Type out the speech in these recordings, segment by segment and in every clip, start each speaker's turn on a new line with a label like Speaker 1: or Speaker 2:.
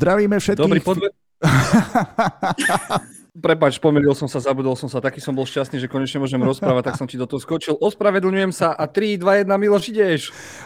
Speaker 1: Zdravíme všetkých. Dobrý podve...
Speaker 2: Prepač, pomýlil som sa, zabudol som sa, taký som bol šťastný, že konečne môžem rozprávať, tak som ti do toho skočil. Ospravedlňujem sa a 3, 2, 1, Miloš, ideš.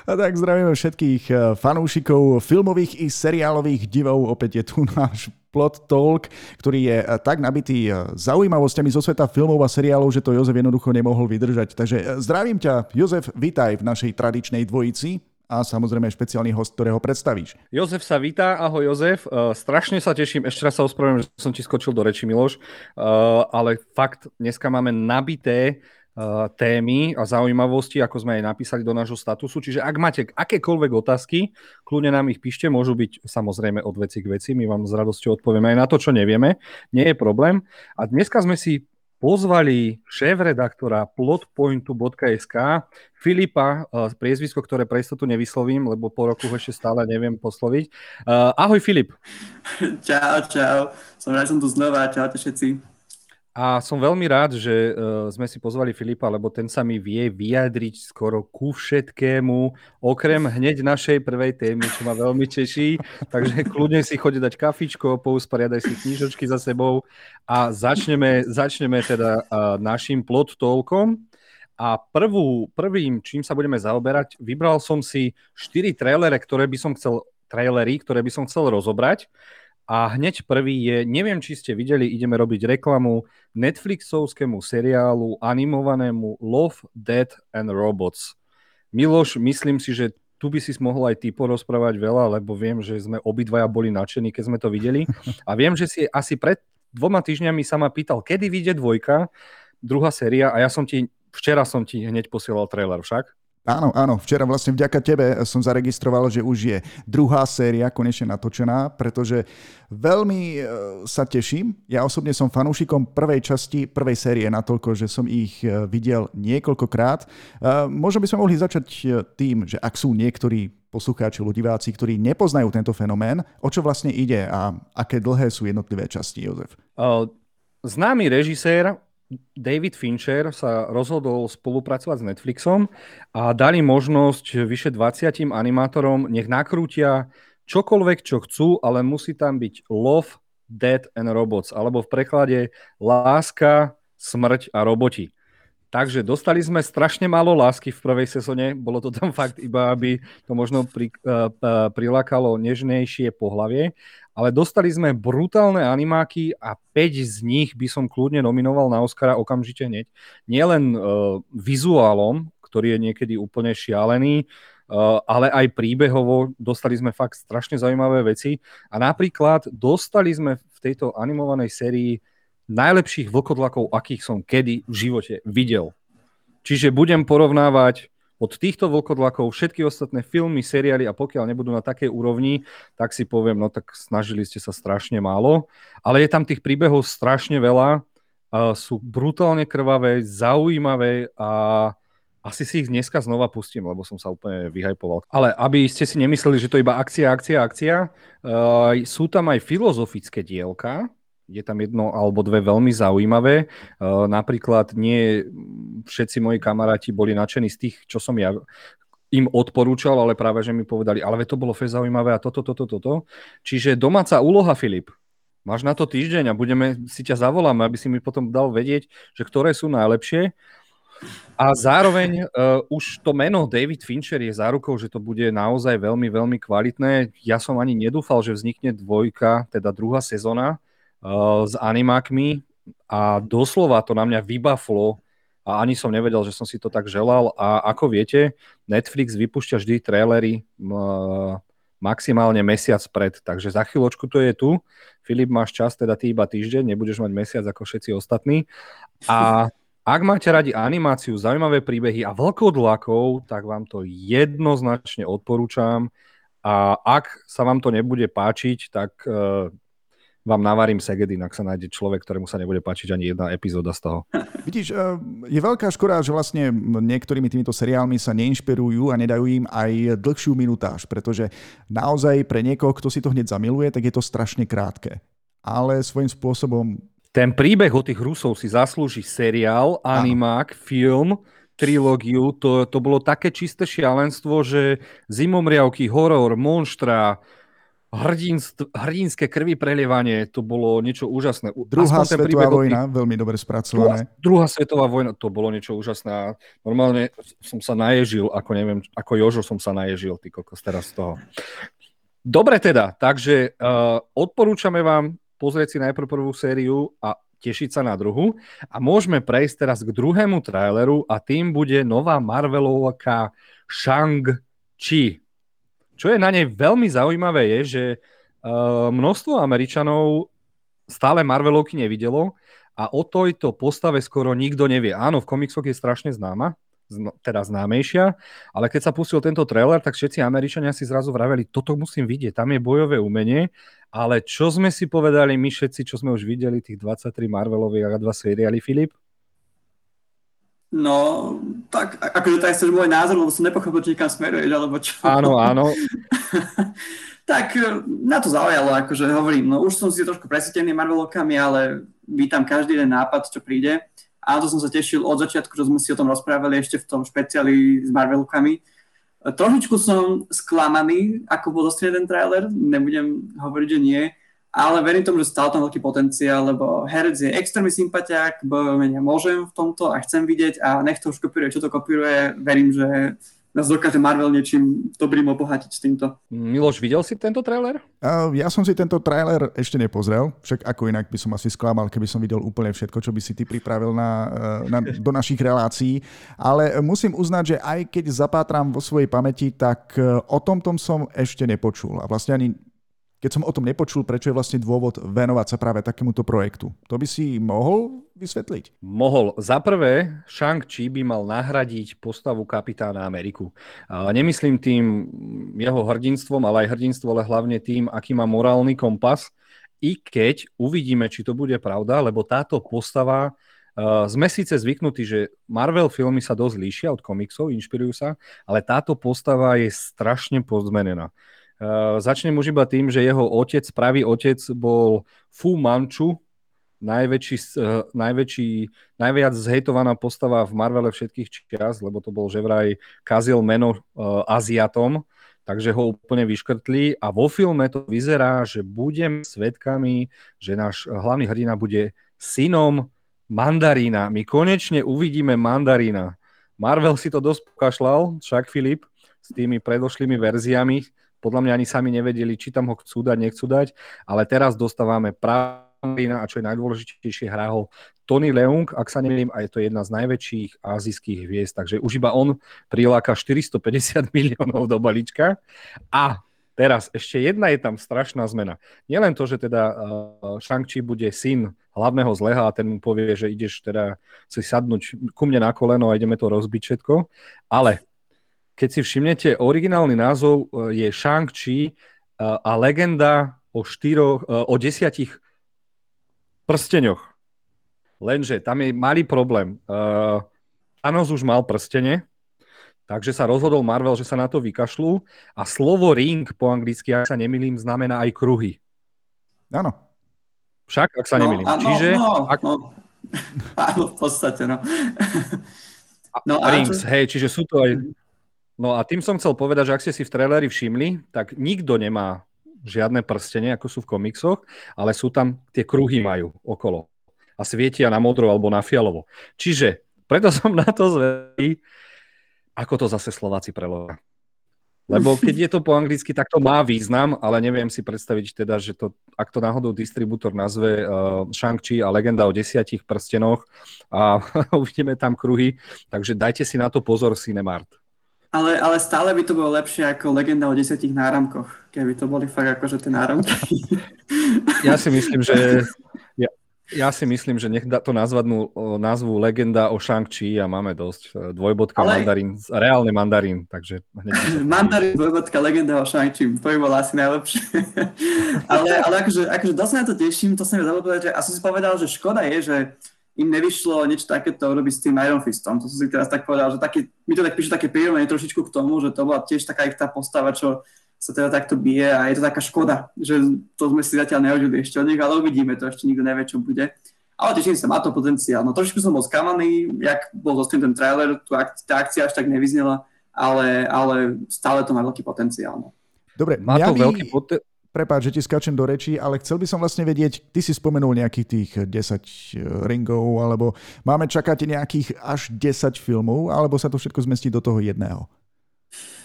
Speaker 1: A tak zdravíme všetkých eh, fanúšikov filmových i seriálových divov. Opäť je tu náš Plot Talk, ktorý je eh, tak nabitý eh, zaujímavosťami zo sveta filmov a seriálov, že to Jozef jednoducho nemohol vydržať. Takže zdravím ťa, Jozef, vitaj v našej tradičnej dvojici a samozrejme špeciálny host, ktorého predstavíš.
Speaker 2: Jozef sa víta, ahoj Jozef, uh, strašne sa teším, ešte raz sa ospravedlňujem, že som ti skočil do reči Miloš, uh, ale fakt dneska máme nabité uh, témy a zaujímavosti, ako sme aj napísali do nášho statusu, čiže ak máte akékoľvek otázky, kľudne nám ich píšte, môžu byť samozrejme od veci k veci, my vám s radosťou odpovieme aj na to, čo nevieme, nie je problém. A dneska sme si pozvali šéf-redaktora plotpointu.sk Filipa, uh, priezvisko, ktoré pre istotu nevyslovím, lebo po roku ešte stále neviem posloviť. Uh, ahoj Filip.
Speaker 3: Čau, čau. Som rád, som tu znova. Čaute všetci.
Speaker 2: A som veľmi rád, že uh, sme si pozvali Filipa, lebo ten sa mi vie vyjadriť skoro ku všetkému, okrem hneď našej prvej témy, čo ma veľmi teší. Takže kľudne si chodí dať kafičko, pousporiadaj si knižočky za sebou a začneme, začneme teda uh, našim plot toľkom. A prvú, prvým, čím sa budeme zaoberať, vybral som si štyri trailere, ktoré by som chcel, trailery, ktoré by som chcel rozobrať. A hneď prvý je, neviem, či ste videli, ideme robiť reklamu Netflixovskému seriálu animovanému Love, Death and Robots. Miloš, myslím si, že tu by si mohol aj ty porozprávať veľa, lebo viem, že sme obidvaja boli nadšení, keď sme to videli. A viem, že si asi pred dvoma týždňami sa ma pýtal, kedy vyjde dvojka, druhá séria a ja som ti, včera som ti hneď posielal trailer však.
Speaker 1: Áno, áno, včera vlastne vďaka tebe som zaregistroval, že už je druhá séria konečne natočená, pretože veľmi e, sa teším. Ja osobne som fanúšikom prvej časti, prvej série natoľko, že som ich e, videl niekoľkokrát. E, možno by sme mohli začať tým, že ak sú niektorí poslucháči, diváci, ktorí nepoznajú tento fenomén, o čo vlastne ide a aké dlhé sú jednotlivé časti, Jozef?
Speaker 2: Známy režisér David Fincher sa rozhodol spolupracovať s Netflixom a dali možnosť vyše 20 animátorom, nech nakrútia čokoľvek, čo chcú, ale musí tam byť Love, Dead and Robots, alebo v preklade Láska, Smrť a roboti. Takže dostali sme strašne málo lásky v prvej sezóne, bolo to tam fakt iba, aby to možno pri, uh, prilákalo nežnejšie pohlavie, ale dostali sme brutálne animáky a 5 z nich by som kľudne nominoval na Oscara okamžite hneď. Nielen uh, vizuálom, ktorý je niekedy úplne šialený, uh, ale aj príbehovo. Dostali sme fakt strašne zaujímavé veci. A napríklad dostali sme v tejto animovanej sérii najlepších vlkodlakov, akých som kedy v živote videl. Čiže budem porovnávať od týchto vlkodlakov všetky ostatné filmy, seriály a pokiaľ nebudú na takej úrovni, tak si poviem, no tak snažili ste sa strašne málo. Ale je tam tých príbehov strašne veľa, sú brutálne krvavé, zaujímavé a asi si ich dneska znova pustím, lebo som sa úplne vyhajpoval. Ale aby ste si nemysleli, že to iba akcia, akcia, akcia, uh, sú tam aj filozofické dielka, je tam jedno alebo dve veľmi zaujímavé. Uh, napríklad nie všetci moji kamaráti boli nadšení z tých, čo som ja im odporúčal, ale práve, že mi povedali, ale to bolo fest zaujímavé a toto, toto, toto. Čiže domáca úloha, Filip. Máš na to týždeň a budeme, si ťa zavoláme, aby si mi potom dal vedieť, že ktoré sú najlepšie. A zároveň uh, už to meno David Fincher je zárukou, že to bude naozaj veľmi, veľmi kvalitné. Ja som ani nedúfal, že vznikne dvojka, teda druhá sezóna, uh, s animákmi a doslova to na mňa vybaflo a ani som nevedel, že som si to tak želal a ako viete, Netflix vypúšťa vždy trailery maximálne mesiac pred, takže za chvíľočku to je tu. Filip, máš čas, teda ty iba týždeň, nebudeš mať mesiac ako všetci ostatní. A ak máte radi animáciu, zaujímavé príbehy a vlkodlakov, tak vám to jednoznačne odporúčam. A ak sa vám to nebude páčiť, tak uh, vám navarím Segedin, ak sa nájde človek, ktorému sa nebude páčiť ani jedna epizóda z toho.
Speaker 1: Vidíš, eh, je veľká škoda, že vlastne niektorými týmito seriálmi sa neinšpirujú a nedajú im aj dlhšiu minutáž, pretože naozaj pre niekoho, kto si to hneď zamiluje, tak je to strašne krátke. Ale svojím spôsobom...
Speaker 2: Ten príbeh o tých Rusov si zaslúži seriál, animák, film, trilógiu. To, to bolo také čisté šialenstvo, že zimomriavky, horor, monštra, hrdinst, hrdinské krvi prelievanie, to bolo niečo úžasné.
Speaker 1: Druhá svetová vojna, veľmi dobre spracované.
Speaker 2: Druhá, druhá svetová vojna, to bolo niečo úžasné. Normálne som sa naježil, ako neviem, ako Jožo som sa naježil, ty kokos teraz z toho. Dobre teda, takže uh, odporúčame vám pozrieť si najprv prvú sériu a tešiť sa na druhú. A môžeme prejsť teraz k druhému traileru a tým bude nová Marvelovka Shang-Chi. Čo je na nej veľmi zaujímavé je, že uh, množstvo Američanov stále Marvelovky nevidelo a o tejto postave skoro nikto nevie. Áno, v komiksoch je strašne známa, teda známejšia, ale keď sa pustil tento trailer, tak všetci Američania si zrazu vraveli, toto musím vidieť, tam je bojové umenie, ale čo sme si povedali my všetci, čo sme už videli, tých 23 Marvelových a dva seriály, Filip?
Speaker 3: No, tak akože tak chceš môj názor, lebo som nepochopil, či kam smeruješ, alebo čo.
Speaker 2: Áno, áno.
Speaker 3: tak e, na to zaujalo, akože hovorím, no už som si trošku presítený Marvelovkami, ale vítam každý jeden nápad, čo príde. A to som sa tešil od začiatku, že sme si o tom rozprávali ešte v tom špeciáli s Marvelkami. Trošičku som sklamaný, ako bol ten trailer, nebudem hovoriť, že nie, ale verím tomu, že stále tam veľký potenciál, lebo herec je extrémny sympatiák, bojovenia môžem v tomto a chcem vidieť a nech to už kopíruje, čo to kopíruje, verím, že nás dokáže Marvel niečím dobrým obohatiť s týmto.
Speaker 2: Miloš, videl si tento trailer?
Speaker 1: Uh, ja som si tento trailer ešte nepozrel, však ako inak by som asi sklamal, keby som videl úplne všetko, čo by si ty pripravil na, na, do našich relácií. Ale musím uznať, že aj keď zapátram vo svojej pamäti, tak o tomto som ešte nepočul. A vlastne ani keď som o tom nepočul, prečo je vlastne dôvod venovať sa práve takémuto projektu. To by si mohol vysvetliť?
Speaker 2: Mohol. Za prvé, Shang-Chi by mal nahradiť postavu kapitána Ameriku. A nemyslím tým jeho hrdinstvom, ale aj hrdinstvo, ale hlavne tým, aký má morálny kompas. I keď uvidíme, či to bude pravda, lebo táto postava Uh, sme síce zvyknutí, že Marvel filmy sa dosť líšia od komiksov, inšpirujú sa, ale táto postava je strašne pozmenená. Uh, začnem už iba tým, že jeho otec, pravý otec, bol Fu Manchu, najväčší, uh, najväčší, najviac zhejtovaná postava v Marvele všetkých čias, lebo to bol že vraj kazil meno uh, Aziatom, takže ho úplne vyškrtli a vo filme to vyzerá, že budem svetkami, že náš hlavný hrdina bude synom Mandarína. My konečne uvidíme Mandarína. Marvel si to dosť pokašľal, však Filip, s tými predošlými verziami, podľa mňa ani sami nevedeli, či tam ho chcú dať, nechcú dať, ale teraz dostávame práve a čo je najdôležitejšie, hrá ho Tony Leung, ak sa neviem, a je to jedna z najväčších azijských hviezd, takže už iba on priláka 450 miliónov do balíčka. A teraz ešte jedna je tam strašná zmena. Nielen to, že teda uh, Shang-Chi bude syn hlavného zleha a ten mu povie, že ideš teda si sadnúť ku mne na koleno a ideme to rozbiť všetko, ale keď si všimnete, originálny názov e, je Shang-Chi e, a legenda o, štyroch, e, o desiatich prsteňoch. Lenže tam je malý problém. Thanos už mal prstene, takže sa rozhodol Marvel, že sa na to vykašľú a slovo ring po anglicky, ak sa nemilím, znamená aj kruhy.
Speaker 1: Áno.
Speaker 2: Však, ak sa no, nemilím. Čiže...
Speaker 3: No,
Speaker 2: ak...
Speaker 3: no. Áno, v podstate, no.
Speaker 2: no rings, čo... hej, čiže sú to aj No a tým som chcel povedať, že ak ste si v traileri všimli, tak nikto nemá žiadne prstenie, ako sú v komiksoch, ale sú tam, tie kruhy majú okolo. A svietia na modro alebo na fialovo. Čiže preto som na to zvedý, ako to zase Slováci preložia. Lebo keď je to po anglicky, tak to má význam, ale neviem si predstaviť teda, že to, ak to náhodou distribútor nazve uh, Shang-Chi a legenda o desiatich prstenoch a uvidíme tam kruhy, takže dajte si na to pozor, Cinemart.
Speaker 3: Ale, ale stále by to bolo lepšie ako legenda o desiatich náramkoch, keby to boli fakt akože tie náramky.
Speaker 2: Ja si myslím, že ja, ja si myslím, že nech to nazvadnú názvu legenda o Shang-Chi a máme dosť. E, dvojbodka ale... mandarín, reálny mandarín, takže...
Speaker 3: mandarín, dvojbodka, legenda o Shang-Chi, to by bolo asi najlepšie. ale, ale akože, akože dosť na to teším, to som mi povedať, že, a som si povedal, že škoda je, že im nevyšlo niečo takéto urobiť s tým Iron Fistom. To som si teraz tak povedal, že taký, mi to tak píše také prirovnanie trošičku k tomu, že to bola tiež taká ich tá postava, čo sa teda takto bije a je to taká škoda, že to sme si zatiaľ neužili ešte od nich, ale uvidíme to, ešte nikto nevie, čo bude. Ale teším sa, má to potenciál. No trošičku som bol skamaný, jak bol zostým ten trailer, tu ak, tá akcia až tak nevyznela, ale, ale stále to má veľký potenciál. No.
Speaker 1: Dobre,
Speaker 2: má to
Speaker 1: by...
Speaker 2: veľký potenciál
Speaker 1: Prepáč, že ti skačem do rečí, ale chcel by som vlastne vedieť, ty si spomenul nejakých tých 10 eh, ringov, alebo máme čakať nejakých až 10 filmov, alebo sa to všetko zmestí do toho jedného?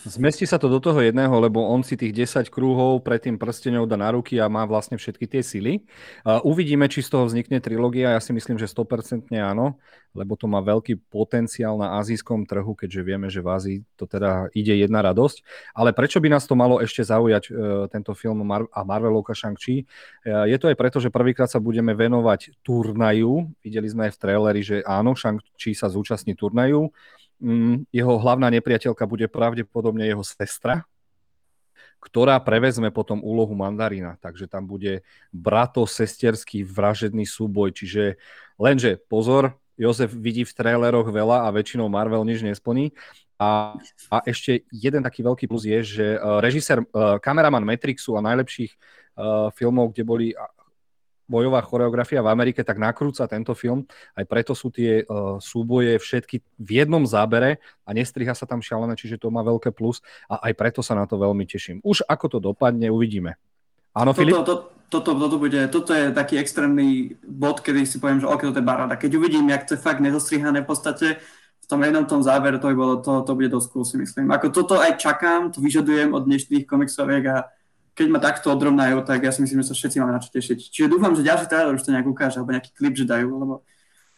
Speaker 2: Zmestí sa to do toho jedného, lebo on si tých 10 krúhov pred tým prsteňou dá na ruky a má vlastne všetky tie sily. uvidíme, či z toho vznikne trilógia. Ja si myslím, že 100% áno, lebo to má veľký potenciál na azijskom trhu, keďže vieme, že v Ázii to teda ide jedna radosť. Ale prečo by nás to malo ešte zaujať, e, tento film a Marvelovka Shang-Chi? E, je to aj preto, že prvýkrát sa budeme venovať turnaju. Videli sme aj v traileri, že áno, Shang-Chi sa zúčastní turnaju jeho hlavná nepriateľka bude pravdepodobne jeho sestra, ktorá prevezme potom úlohu mandarína. Takže tam bude brato-sesterský vražedný súboj. Čiže lenže pozor, Jozef vidí v traileroch veľa a väčšinou Marvel nič nesplní. A, a ešte jeden taký veľký plus je, že uh, režisér, uh, kameraman Matrixu a najlepších uh, filmov, kde boli bojová choreografia v Amerike, tak nakrúca tento film. Aj preto sú tie uh, súboje všetky v jednom zábere a nestriha sa tam šialené, čiže to má veľké plus a aj preto sa na to veľmi teším. Už ako to dopadne, uvidíme. Áno, Filip?
Speaker 3: Toto, toto, toto, bude, toto je taký extrémny bod, kedy si poviem, že ok, toto je baráda. Keď uvidím, jak to je fakt nedostrihané v podstate, v tom jednom tom závere, to, by bolo, to, to bude dosť si myslím. Ako toto aj čakám, to vyžadujem od dnešných komiksoviek a keď ma takto odrovnajú, tak ja si myslím, že sa všetci máme na čo tešiť. Čiže dúfam, že ďalší trailer už to nejak ukáže, alebo nejaký klip, že dajú, lebo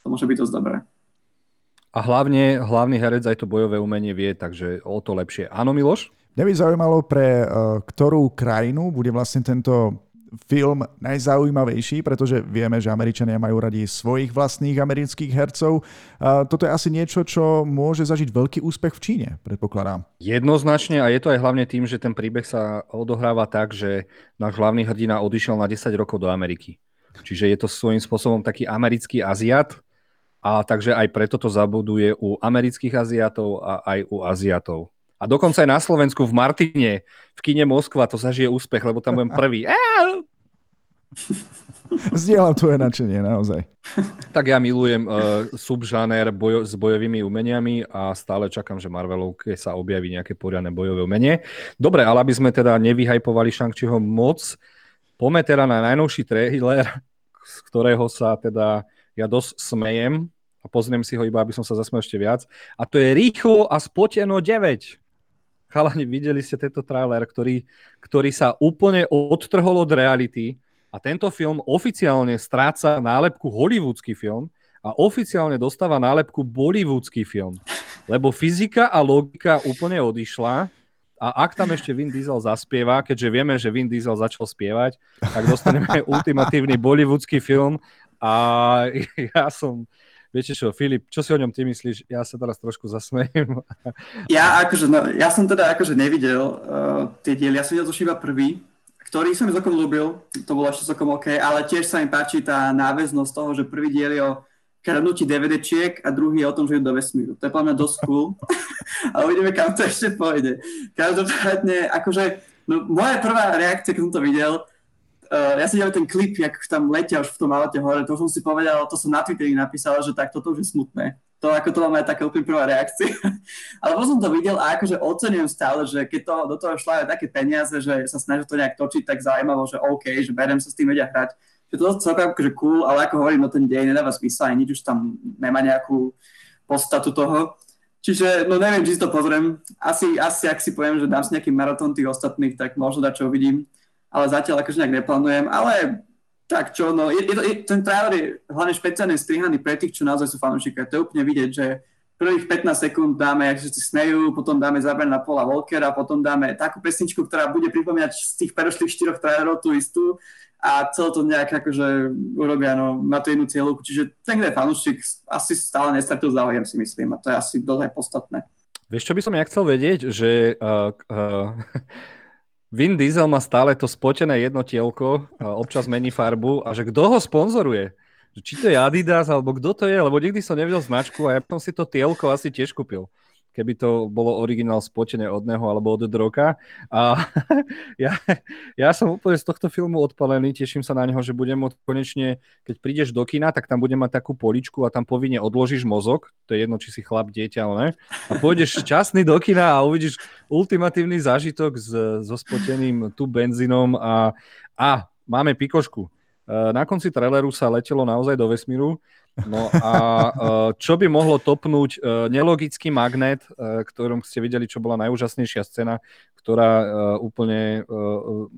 Speaker 3: to môže byť dosť dobré.
Speaker 2: A hlavne, hlavný herec aj to bojové umenie vie, takže o to lepšie. Áno, Miloš?
Speaker 1: Mňa by zaujímalo, pre uh, ktorú krajinu bude vlastne tento film najzaujímavejší, pretože vieme, že Američania majú radi svojich vlastných amerických hercov. Toto je asi niečo, čo môže zažiť veľký úspech v Číne, predpokladám.
Speaker 2: Jednoznačne a je to aj hlavne tým, že ten príbeh sa odohráva tak, že náš hlavný hrdina odišiel na 10 rokov do Ameriky. Čiže je to svojím spôsobom taký americký Aziat, a takže aj preto to zabuduje u amerických Aziatov a aj u Aziatov. A dokonca aj na Slovensku v Martine, v kine Moskva to zažije úspech, lebo tam budem prvý.
Speaker 1: Zdieľam tvoje nadšenie, naozaj.
Speaker 2: Tak ja milujem uh, subžáner bojo- s bojovými umeniami a stále čakám, že Marvelovke sa objaví nejaké poriadne bojové umenie. Dobre, ale aby sme teda nevyhajpovali Shang-Chiho moc, poďme teda na najnovší trailer, z ktorého sa teda ja dosť smejem a pozriem si ho iba, aby som sa zasmel ešte viac. A to je Rýchlo a spoteno 9 chalani, videli ste tento trailer, ktorý, ktorý sa úplne odtrhol od reality a tento film oficiálne stráca nálepku hollywoodsky film a oficiálne dostáva nálepku bollywoodský film. Lebo fyzika a logika úplne odišla a ak tam ešte Vin Diesel zaspieva, keďže vieme, že Vin Diesel začal spievať, tak dostaneme ultimatívny bollywoodský film a ja som, Viete čo, Filip, čo si o ňom ty myslíš? Ja sa teraz trošku zasmejem.
Speaker 3: Ja, akože, no, ja som teda akože nevidel uh, tie diely, ja som videl to iba prvý, ktorý som mi celkom ľúbil, to bolo ešte celkom OK, ale tiež sa mi páči tá náväznosť toho, že prvý diel je o kradnutí DVDčiek a druhý je o tom, že idú do vesmíru. To je podľa mňa dosť cool. a uvidíme, kam to ešte pôjde. Každopádne, akože, no, moja prvá reakcia, keď som to videl, uh, ja si videl ten klip, jak tam letia už v tom aute hore, to som si povedal, to som na Twitteri napísal, že tak toto už je smutné. To ako to mám aj taká úplne prvá reakcia. Ale potom som to videl a akože ocenujem stále, že keď to, do toho šla aj také peniaze, že sa snažia to nejak točiť tak zaujímavo, že OK, že berem sa s tým vedia hrať. Že to je celkom akože cool, ale ako hovorím, no ten dej nedáva zmysel, ani nič už tam nemá nejakú podstatu toho. Čiže, no neviem, či si to pozriem. Asi, asi ak si poviem, že dám si nejaký maratón tých ostatných, tak možno dať čo uvidím ale zatiaľ akože nejak neplánujem, ale tak čo, no, je, je, ten trailer je hlavne špeciálne strihaný pre tých, čo naozaj sú fanúšikovia. To je úplne vidieť, že prvých 15 sekúnd dáme, ak si smejú, potom dáme záber na Paula Volkera, potom dáme takú pesničku, ktorá bude pripomínať z tých predošlých štyroch trailerov tú istú a celé to nejak akože urobia, no, má to jednu cieľu. Čiže ten, je fanúšik, asi stále nestratil záujem, si myslím, a to je asi dosť podstatné.
Speaker 2: Vieš, čo by som ja chcel vedieť, že uh, uh, Vin Diesel má stále to spotené jedno tielko, občas mení farbu a že kto ho sponzoruje? Či to je Adidas, alebo kto to je, lebo nikdy som nevidel značku a ja som si to tielko asi tiež kúpil. Keby to bolo originál spotené od neho alebo od Droka. A ja, ja som úplne z tohto filmu odpalený, teším sa na neho, že budem môcť konečne, keď prídeš do kina, tak tam budem mať takú poličku a tam povinne odložíš mozog, to je jedno, či si chlap, dieťa, ale ne? A pôjdeš šťastný do kina a uvidíš ultimatívny zážitok s, so spoteným tu benzínom a, a máme pikošku. E, na konci traileru sa letelo naozaj do vesmíru No a e, čo by mohlo topnúť e, nelogický magnet, e, ktorom ste videli, čo bola najúžasnejšia scéna, ktorá úplne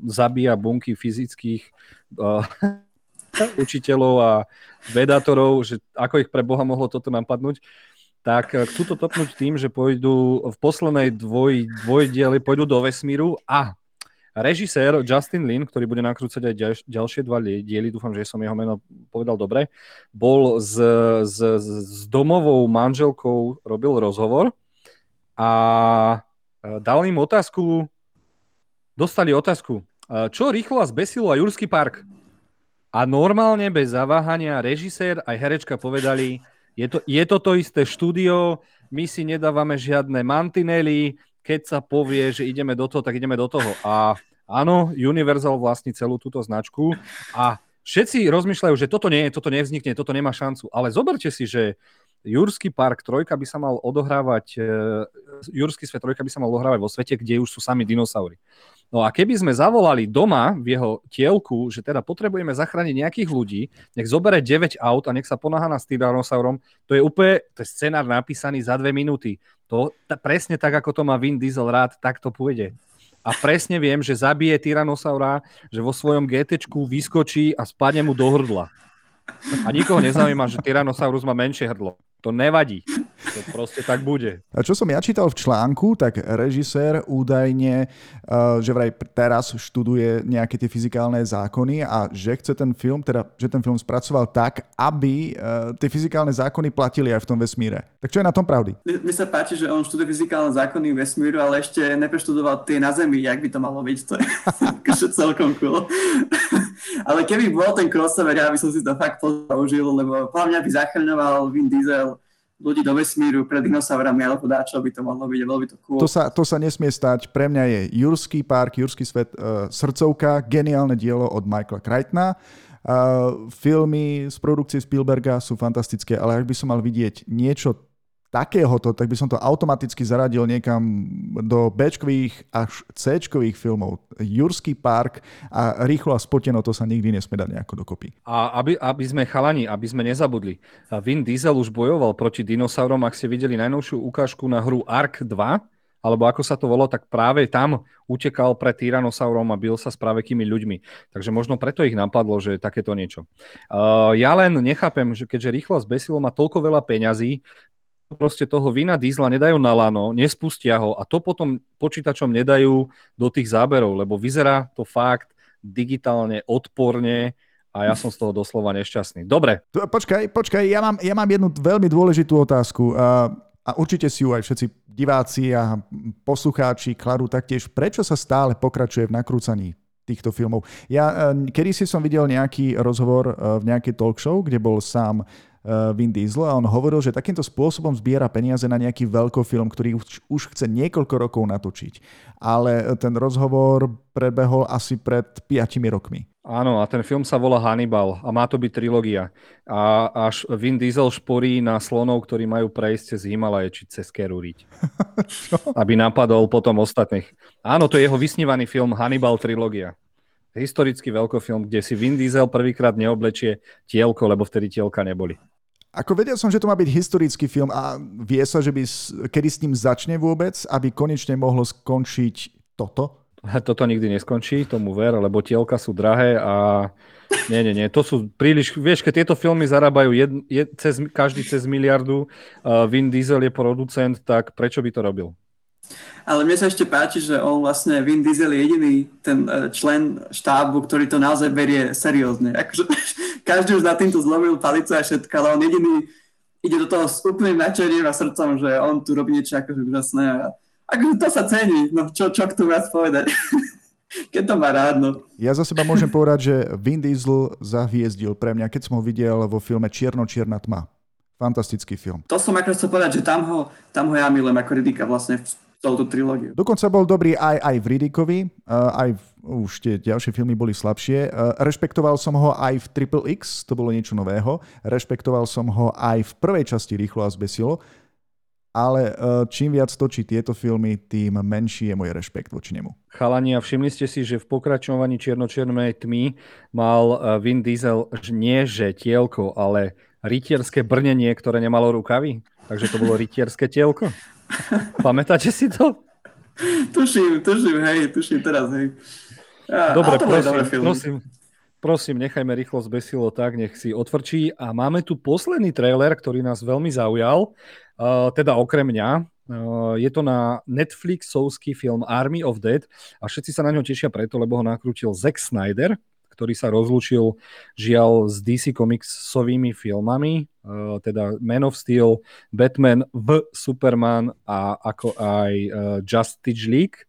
Speaker 2: zabíja bunky fyzických učiteľov a vedátorov, že ako ich pre Boha mohlo toto napadnúť, tak chcú to topnúť tým, že pôjdu v poslednej dvoj, dvojdieli, pôjdu do vesmíru a Režisér Justin Lin, ktorý bude nakrúcať aj ďalš, ďalšie dva diely, dúfam, že som jeho meno povedal dobre, bol s, s, s domovou manželkou, robil rozhovor a e, dal im otázku, dostali otázku, e, čo rýchlo a zbesilo a Jurský park? A normálne bez zaváhania režisér aj herečka povedali, je to, je to to isté štúdio, my si nedávame žiadne mantinely, keď sa povie, že ideme do toho, tak ideme do toho. A áno, Universal vlastní celú túto značku a všetci rozmýšľajú, že toto nie, toto nevznikne, toto nemá šancu. Ale zoberte si, že Jurský park trojka by sa mal odohrávať, uh, Jurský svet trojka by sa mal odohrávať vo svete, kde už sú sami dinosaury. No a keby sme zavolali doma v jeho tielku, že teda potrebujeme zachrániť nejakých ľudí, nech zobere 9 aut a nech sa ponáha na s tyrannosaurom, to je úplne, to je scenár napísaný za dve minúty. To ta, presne tak, ako to má Vin Diesel rád, tak to pôjde. A presne viem, že zabije Tyrannosaura, že vo svojom GT vyskočí a spadne mu do hrdla. A nikoho nezaujíma, že Tyrannosaurus má menšie hrdlo. To nevadí. To proste tak bude.
Speaker 1: A čo som ja čítal v článku, tak režisér údajne, uh, že vraj teraz študuje nejaké tie fyzikálne zákony a že chce ten film, teda, že ten film spracoval tak, aby uh, tie fyzikálne zákony platili aj v tom vesmíre. Tak čo je na tom pravdy?
Speaker 3: Mi sa páči, že on študuje fyzikálne zákony vesmíru, ale ešte nepreštudoval tie na Zemi, jak by to malo byť. To je akože celkom cool. ale keby bol ten crossover, ja by som si to fakt použil, lebo hlavne by zachraňoval Vin Diesel ľudí do vesmíru pred dinosaurami alebo dáčo by to mohlo byť, bolo by to cool.
Speaker 1: To sa, to sa nesmie stať. Pre mňa je Jurský park, Jurský svet, uh, srdcovka, geniálne dielo od Michaela Crichtona. Uh, filmy z produkcie Spielberga sú fantastické, ale ak by som mal vidieť niečo takéhoto, tak by som to automaticky zaradil niekam do b až c filmov. Jurský park a rýchlo a spoteno to sa nikdy nesmie dať nejako dokopy.
Speaker 2: A aby, aby sme chalani, aby sme nezabudli. Vin Diesel už bojoval proti dinosaurom, ak ste videli najnovšiu ukážku na hru Ark 2, alebo ako sa to volalo, tak práve tam utekal pred tyranosaurom a bil sa s pravekými ľuďmi. Takže možno preto ich napadlo, že takéto niečo. Uh, ja len nechápem, že keďže rýchlosť besilo má toľko veľa peňazí, proste toho vína diesla nedajú na lano, nespustia ho a to potom počítačom nedajú do tých záberov, lebo vyzerá to fakt digitálne odporne a ja som z toho doslova nešťastný. Dobre.
Speaker 1: Počkaj, počkaj, ja mám, ja mám jednu veľmi dôležitú otázku a, a určite si ju aj všetci diváci a poslucháči kladú taktiež. Prečo sa stále pokračuje v nakrúcaní týchto filmov? Ja e, kedy si som videl nejaký rozhovor e, v nejakej talk show, kde bol sám Vin Diesel a on hovoril, že takýmto spôsobom zbiera peniaze na nejaký veľkofilm, ktorý už, už chce niekoľko rokov natočiť. Ale ten rozhovor prebehol asi pred 5 rokmi.
Speaker 2: Áno, a ten film sa volá Hannibal a má to byť trilógia. A až Vin Diesel šporí na slonov, ktorí majú prejsť cez Himalaje či cez Keruriť. aby napadol potom ostatných. Áno, to je jeho vysnívaný film Hannibal trilógia historický veľkofilm, kde si Vin Diesel prvýkrát neoblečie tielko, lebo vtedy tielka neboli.
Speaker 1: Ako vedel som, že to má byť historický film a vie sa, že by, kedy s ním začne vôbec, aby konečne mohlo skončiť toto?
Speaker 2: Toto nikdy neskončí, tomu ver, lebo tielka sú drahé a nie, nie, nie, to sú príliš, vieš, keď tieto filmy zarábajú jed, jed, cez, každý cez miliardu, uh, Vin Diesel je producent, tak prečo by to robil?
Speaker 3: Ale mne sa ešte páči, že on vlastne, Vin Diesel je jediný ten e, člen štábu, ktorý to naozaj berie seriózne. Akože, každý už na týmto zlomil palicu a všetko, ale on jediný ide do toho s úplným načením a srdcom, že on tu robí niečo akože úžasné. A akože to sa cení, no čo, čo k tomu viac povedať. keď to má rád, no.
Speaker 1: Ja za seba môžem povedať, že Vin Diesel zahviezdil pre mňa, keď som ho videl vo filme Čierno-čierna tma Fantastický film.
Speaker 3: To som akorát chcel povedať, že tam ho, tam ho ja milujem ako Ridika vlastne v touto trilógiu.
Speaker 1: Dokonca bol dobrý aj, aj v Ridikovi, uh, aj v, už tie ďalšie filmy boli slabšie. Uh, rešpektoval som ho aj v Triple X, to bolo niečo nového. Rešpektoval som ho aj v prvej časti Rýchlo a zbesilo. Ale uh, čím viac točí tieto filmy, tým menší je môj rešpekt voči nemu.
Speaker 2: Chalani, a všimli ste si, že v pokračovaní Čierno-čiernej tmy mal Vin Diesel nie že tielko, ale rytierské brnenie, ktoré nemalo rukavy. Takže to bolo rytierské tielko. Pamätáte si to?
Speaker 3: tuším, tuším, hej, tuším teraz, hej.
Speaker 2: Ja, Dobre, prosím, prosím, prosím, nechajme rýchlo zbesilo tak, nech si otvrčí. A máme tu posledný trailer, ktorý nás veľmi zaujal, uh, teda okrem mňa. Uh, je to na Netflixovský film Army of Dead a všetci sa na ňo tešia preto, lebo ho nakrútil Zack Snyder, ktorý sa rozlúčil žiaľ s DC Comicsovými filmami, teda Man of Steel, Batman v Superman a ako aj uh, Justice League.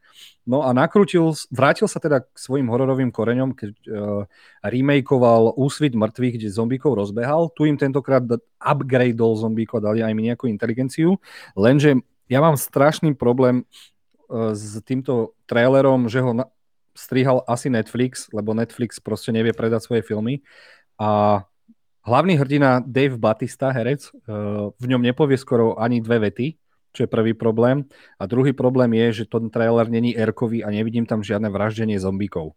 Speaker 2: No a nakrútil, vrátil sa teda k svojim hororovým koreňom, keď uh, remakeoval Úsvit mŕtvych, kde zombíkov rozbehal. Tu im tentokrát upgradeol zombíkov a dali aj mi nejakú inteligenciu. Lenže ja mám strašný problém uh, s týmto trailerom, že ho na, strihal asi Netflix, lebo Netflix proste nevie predať svoje filmy. A hlavný hrdina Dave Batista, herec, eh, v ňom nepovie skoro ani dve vety, čo je prvý problém. A druhý problém je, že ten trailer není erkový a nevidím tam žiadne vraždenie zombíkov.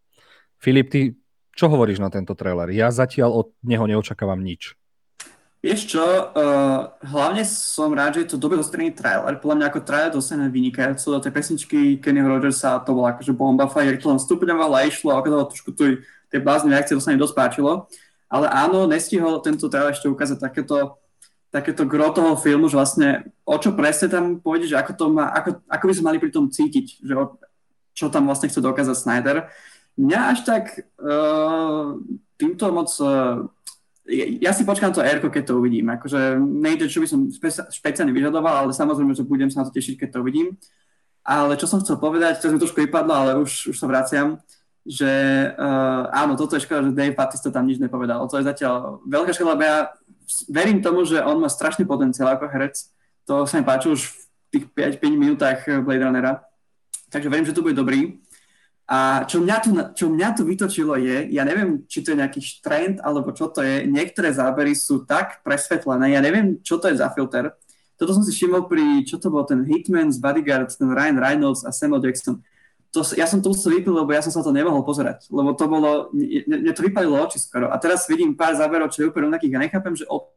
Speaker 2: Filip, ty čo hovoríš na tento trailer? Ja zatiaľ od neho neočakávam nič.
Speaker 3: Vieš čo, uh, hlavne som rád, že je to dobre dostrený trailer. Podľa mňa ako trailer dostane vynikajúco do tej pesničky Kennyho Rogersa, to bola akože bomba, fajr, to len stupňovalo a išlo a okolo trošku tu tie blázne reakcie, to sa dosť páčilo. Ale áno, nestihol tento trailer ešte ukázať takéto, takéto gro toho filmu, že vlastne o čo presne tam pôjde, že ako, to má, ako, ako by sme mali pri tom cítiť, že o, čo tam vlastne chce dokázať Snyder. Mňa až tak uh, týmto moc uh, ja si počkám to r keď to uvidím. Akože nejde, čo by som špe- špeciálne vyžadoval, ale samozrejme, že budem sa na to tešiť, keď to uvidím. Ale čo som chcel povedať, to mi trošku vypadlo, ale už, už sa vraciam, že uh, áno, toto je škoda, že Dave Batista tam nič nepovedal. To je zatiaľ veľká škoda, lebo ja verím tomu, že on má strašný potenciál ako herec. To sa mi páči už v tých 5, 5 minútach Blade Runnera. Takže verím, že to bude dobrý. A čo mňa, tu, čo mňa tu vytočilo je, ja neviem, či to je nejaký trend, alebo čo to je, niektoré zábery sú tak presvetlené, ja neviem, čo to je za filter. Toto som si všimol pri, čo to bol, ten Hitman's Bodyguard, ten Ryan Reynolds a Samuel Jackson. To, ja som to musel vypnúť, lebo ja som sa to nemohol pozerať, lebo to bolo, mne to vypadilo oči skoro. A teraz vidím pár záberov, čo je úplne rovnakých a nechápem, že op-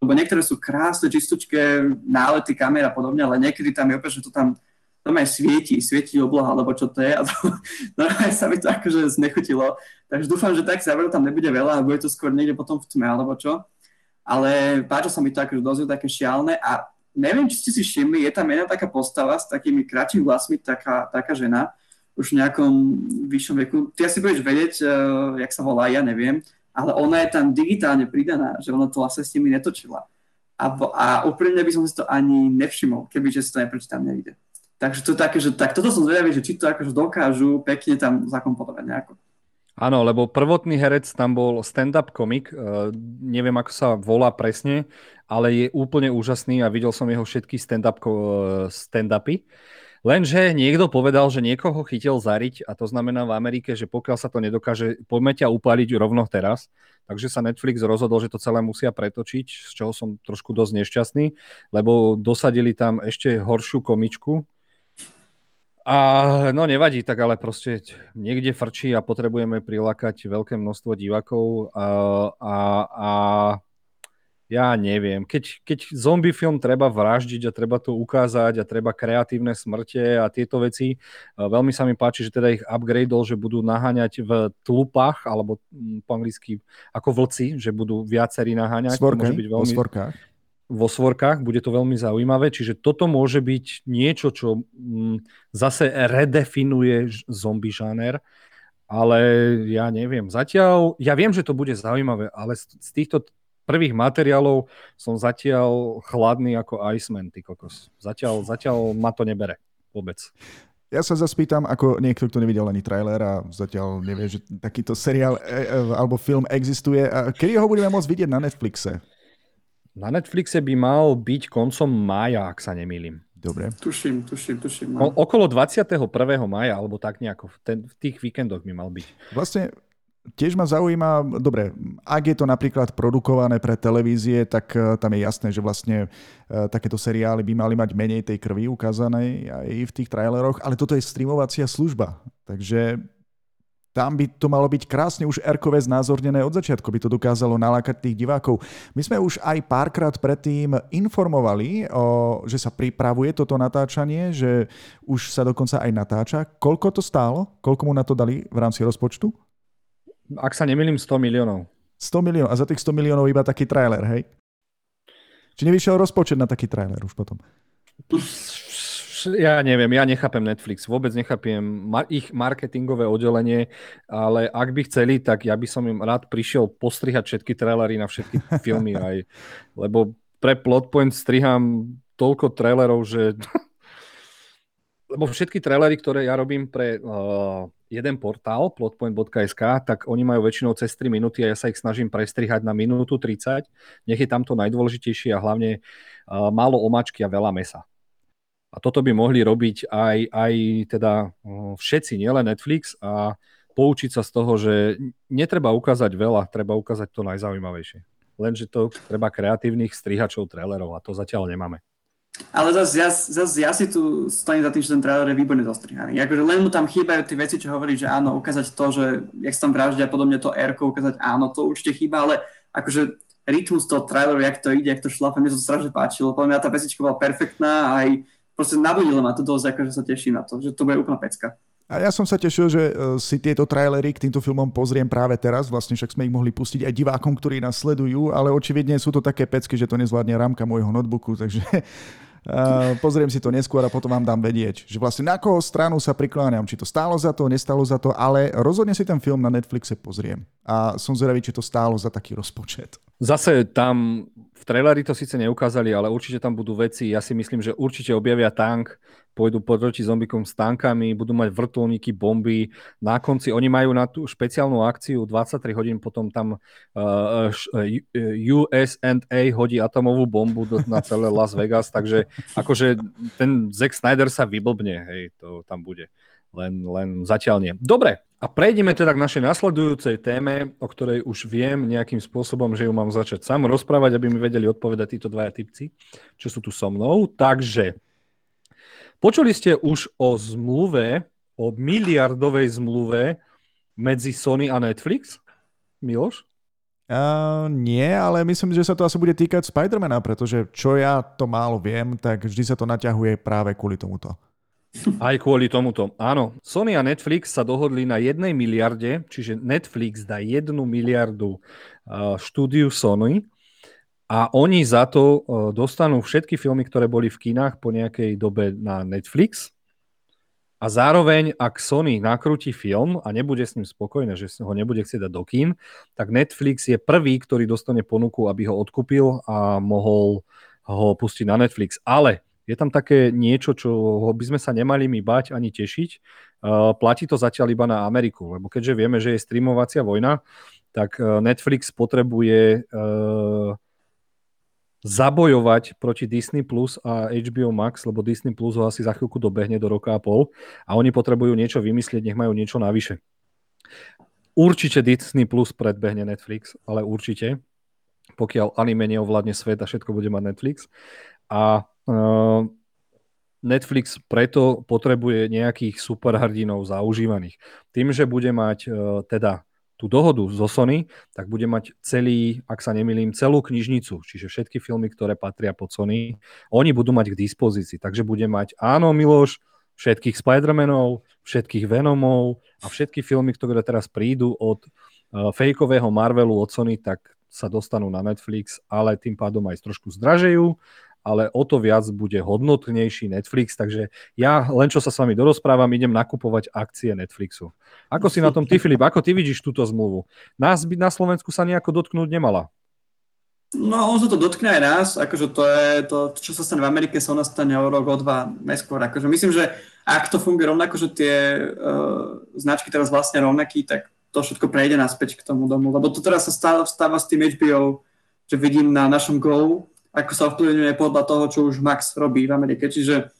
Speaker 3: lebo niektoré sú krásne, čistúčké, nálety, kamer a podobne, ale niekedy tam je opäť, že to tam normálne svieti, svieti obloha, alebo čo to je a to, normálne sa mi to akože znechutilo. Takže dúfam, že tak záveru tam nebude veľa a bude to skôr niekde potom v tme alebo čo. Ale páčilo sa mi to akože dosť také šialné a neviem, či ste si všimli, je tam jedna taká postava s takými kratšími vlasmi, taká, taká žena, už v nejakom vyššom veku. Ty asi budeš vedieť, uh, jak sa volá, ja neviem, ale ona je tam digitálne pridaná, že ona to vlastne s nimi netočila. A, a úprimne by som si to ani nevšimol, kebyže si to neprečítam niekde. Takže to je také, že tak toto som zvedavý, že či to akože dokážu pekne tam zakomponovať nejako.
Speaker 2: Áno, lebo prvotný herec tam bol stand-up komik, uh, neviem ako sa volá presne, ale je úplne úžasný a videl som jeho všetky stand-up, uh, stand-upy. Lenže niekto povedal, že niekoho chytil zariť a to znamená v Amerike, že pokiaľ sa to nedokáže, poďme ťa upaliť rovno teraz. Takže sa Netflix rozhodol, že to celé musia pretočiť, z čoho som trošku dosť nešťastný, lebo dosadili tam ešte horšiu komičku, a no nevadí, tak ale proste niekde frčí a potrebujeme prilákať veľké množstvo divákov a, a, a ja neviem. Keď, keď zombie film treba vraždiť a treba to ukázať a treba kreatívne smrte a tieto veci, veľmi sa mi páči, že teda ich upgradeol, že budú naháňať v tlupách, alebo po anglicky ako vlci, že budú viacerí naháňať.
Speaker 1: Svorky, to môže byť veľmi
Speaker 2: vo svorkách, bude to veľmi zaujímavé, čiže toto môže byť niečo, čo mm, zase redefinuje zombie žáner, ale ja neviem, zatiaľ, ja viem, že to bude zaujímavé, ale z, týchto prvých materiálov som zatiaľ chladný ako Iceman, ty kokos. Zatiaľ, zatiaľ ma to nebere vôbec.
Speaker 1: Ja sa zaspýtam, ako niekto, kto nevidel ani trailer a zatiaľ nevie, že takýto seriál e, e, alebo film existuje. Kedy ho budeme môcť vidieť na Netflixe?
Speaker 2: Na Netflixe by mal byť koncom mája, ak sa nemýlim.
Speaker 1: Dobre.
Speaker 3: Tuším, tuším, tuším.
Speaker 2: No. Okolo 21. maja, alebo tak nejako, v, ten, v tých víkendoch by mal byť.
Speaker 1: Vlastne Tiež ma zaujíma, dobre, ak je to napríklad produkované pre televízie, tak eh, tam je jasné, že vlastne eh, takéto seriály by mali mať menej tej krvi ukázanej aj v tých traileroch, ale toto je streamovacia služba. Takže tam by to malo byť krásne už erkové znázornené od začiatku, by to dokázalo nalákať tých divákov. My sme už aj párkrát predtým informovali, o, že sa pripravuje toto natáčanie, že už sa dokonca aj natáča. Koľko to stálo? Koľko mu na to dali v rámci rozpočtu?
Speaker 2: Ak sa nemýlim, 100 miliónov.
Speaker 1: 100 miliónov. A za tých 100 miliónov iba taký trailer, hej? Či nevyšiel rozpočet na taký trailer už potom?
Speaker 2: Ja neviem, ja nechápem Netflix, vôbec nechápem ich marketingové oddelenie, ale ak by chceli, tak ja by som im rád prišiel postrihať všetky trailery na všetky filmy aj, lebo pre Plotpoint striham toľko trailerov, že lebo všetky trailery, ktoré ja robím pre uh, jeden portál, plotpoint.sk, tak oni majú väčšinou cez 3 minúty a ja sa ich snažím prestrihať na minútu 30. Nech je tam to najdôležitejšie a hlavne uh, málo omačky a veľa mesa. A toto by mohli robiť aj, aj teda všetci, nielen Netflix a poučiť sa z toho, že netreba ukázať veľa, treba ukázať to najzaujímavejšie. Lenže to treba kreatívnych strihačov trailerov a to zatiaľ nemáme.
Speaker 3: Ale zase ja, zase ja si tu stojím za tým, že ten trailer je výborne zostrihaný. Akože len mu tam chýbajú tie veci, čo hovorí, že áno, ukázať to, že jak sa tam vraždia podobne to r ukázať áno, to určite chýba, ale akože rytmus toho traileru, jak to ide, jak to šlape, mne to strašne páčilo. Podľa mňa tá vesička bola perfektná aj proste nabudilo ma to dosť, akože sa teším na to, že to bude úplná pecka.
Speaker 1: A ja som sa tešil, že e, si tieto trailery k týmto filmom pozriem práve teraz, vlastne však sme ich mohli pustiť aj divákom, ktorí nás sledujú, ale očividne sú to také pecky, že to nezvládne rámka môjho notebooku, takže uh, pozriem si to neskôr a potom vám dám vedieť, že vlastne na koho stranu sa prikláňam, či to stálo za to, nestalo za to, ale rozhodne si ten film na Netflixe pozriem. A som zvedavý, či to stálo za taký rozpočet.
Speaker 2: Zase tam v traileri to síce neukázali, ale určite tam budú veci. Ja si myslím, že určite objavia tank, pôjdu proti zombikom s tankami, budú mať vrtulníky, bomby. Na konci oni majú na tú špeciálnu akciu 23 hodín, potom tam uh, USA hodí atomovú bombu na celé Las Vegas, takže akože ten Zack Snyder sa vyblbne, hej, to tam bude. Len, len zatiaľ nie. Dobre, a prejdeme teda k našej nasledujúcej téme, o ktorej už viem nejakým spôsobom, že ju mám začať sám rozprávať, aby mi vedeli odpovedať títo dvaja typci, čo sú tu so mnou. Takže Počuli ste už o zmluve, o miliardovej zmluve medzi Sony a Netflix? Miloš?
Speaker 1: Uh, nie, ale myslím, že sa to asi bude týkať Spidermana, pretože čo ja to málo viem, tak vždy sa to naťahuje práve kvôli tomuto.
Speaker 2: Aj kvôli tomuto. Áno, Sony a Netflix sa dohodli na jednej miliarde, čiže Netflix dá jednu miliardu štúdiu Sony a oni za to dostanú všetky filmy, ktoré boli v kinách po nejakej dobe na Netflix. A zároveň, ak Sony nakrúti film a nebude s ním spokojné, že ho nebude chcieť dať do kín, tak Netflix je prvý, ktorý dostane ponuku, aby ho odkúpil a mohol ho pustiť na Netflix. Ale je tam také niečo, čo by sme sa nemali mi bať ani tešiť. Uh, platí to zatiaľ iba na Ameriku, lebo keďže vieme, že je streamovacia vojna, tak Netflix potrebuje uh, zabojovať proti Disney Plus a HBO Max, lebo Disney Plus ho asi za chvíľku dobehne do roka a pol a oni potrebujú niečo vymyslieť, nech majú niečo navyše. Určite Disney Plus predbehne Netflix, ale určite, pokiaľ anime neovládne svet a všetko bude mať Netflix. A uh, Netflix preto potrebuje nejakých superhrdinov zaužívaných. Tým, že bude mať uh, teda tú dohodu zo Sony, tak bude mať celý, ak sa nemýlim, celú knižnicu, čiže všetky filmy, ktoré patria pod Sony, oni budú mať k dispozícii. Takže bude mať, áno, Miloš, všetkých Spider-Manov, všetkých Venomov a všetky filmy, ktoré teraz prídu od uh, fejkového Marvelu od Sony, tak sa dostanú na Netflix, ale tým pádom aj trošku zdražejú ale o to viac bude hodnotnejší Netflix, takže ja len čo sa s vami dorozprávam, idem nakupovať akcie Netflixu. Ako si na tom ty, Filip, ako ty vidíš túto zmluvu? Nás by na Slovensku sa nejako dotknúť nemala.
Speaker 3: No, on sa to dotkne aj nás, akože to je to, čo sa stane v Amerike, sa u nás stane o rok, o dva neskôr. Akože myslím, že ak to funguje rovnako, že tie uh, značky teraz vlastne rovnaký, tak to všetko prejde naspäť k tomu domu, lebo to teraz sa stáva, stáva s tým HBO, že vidím na našom Go, ako sa ovplyvňuje podľa toho, čo už Max robí v Amerike. Čiže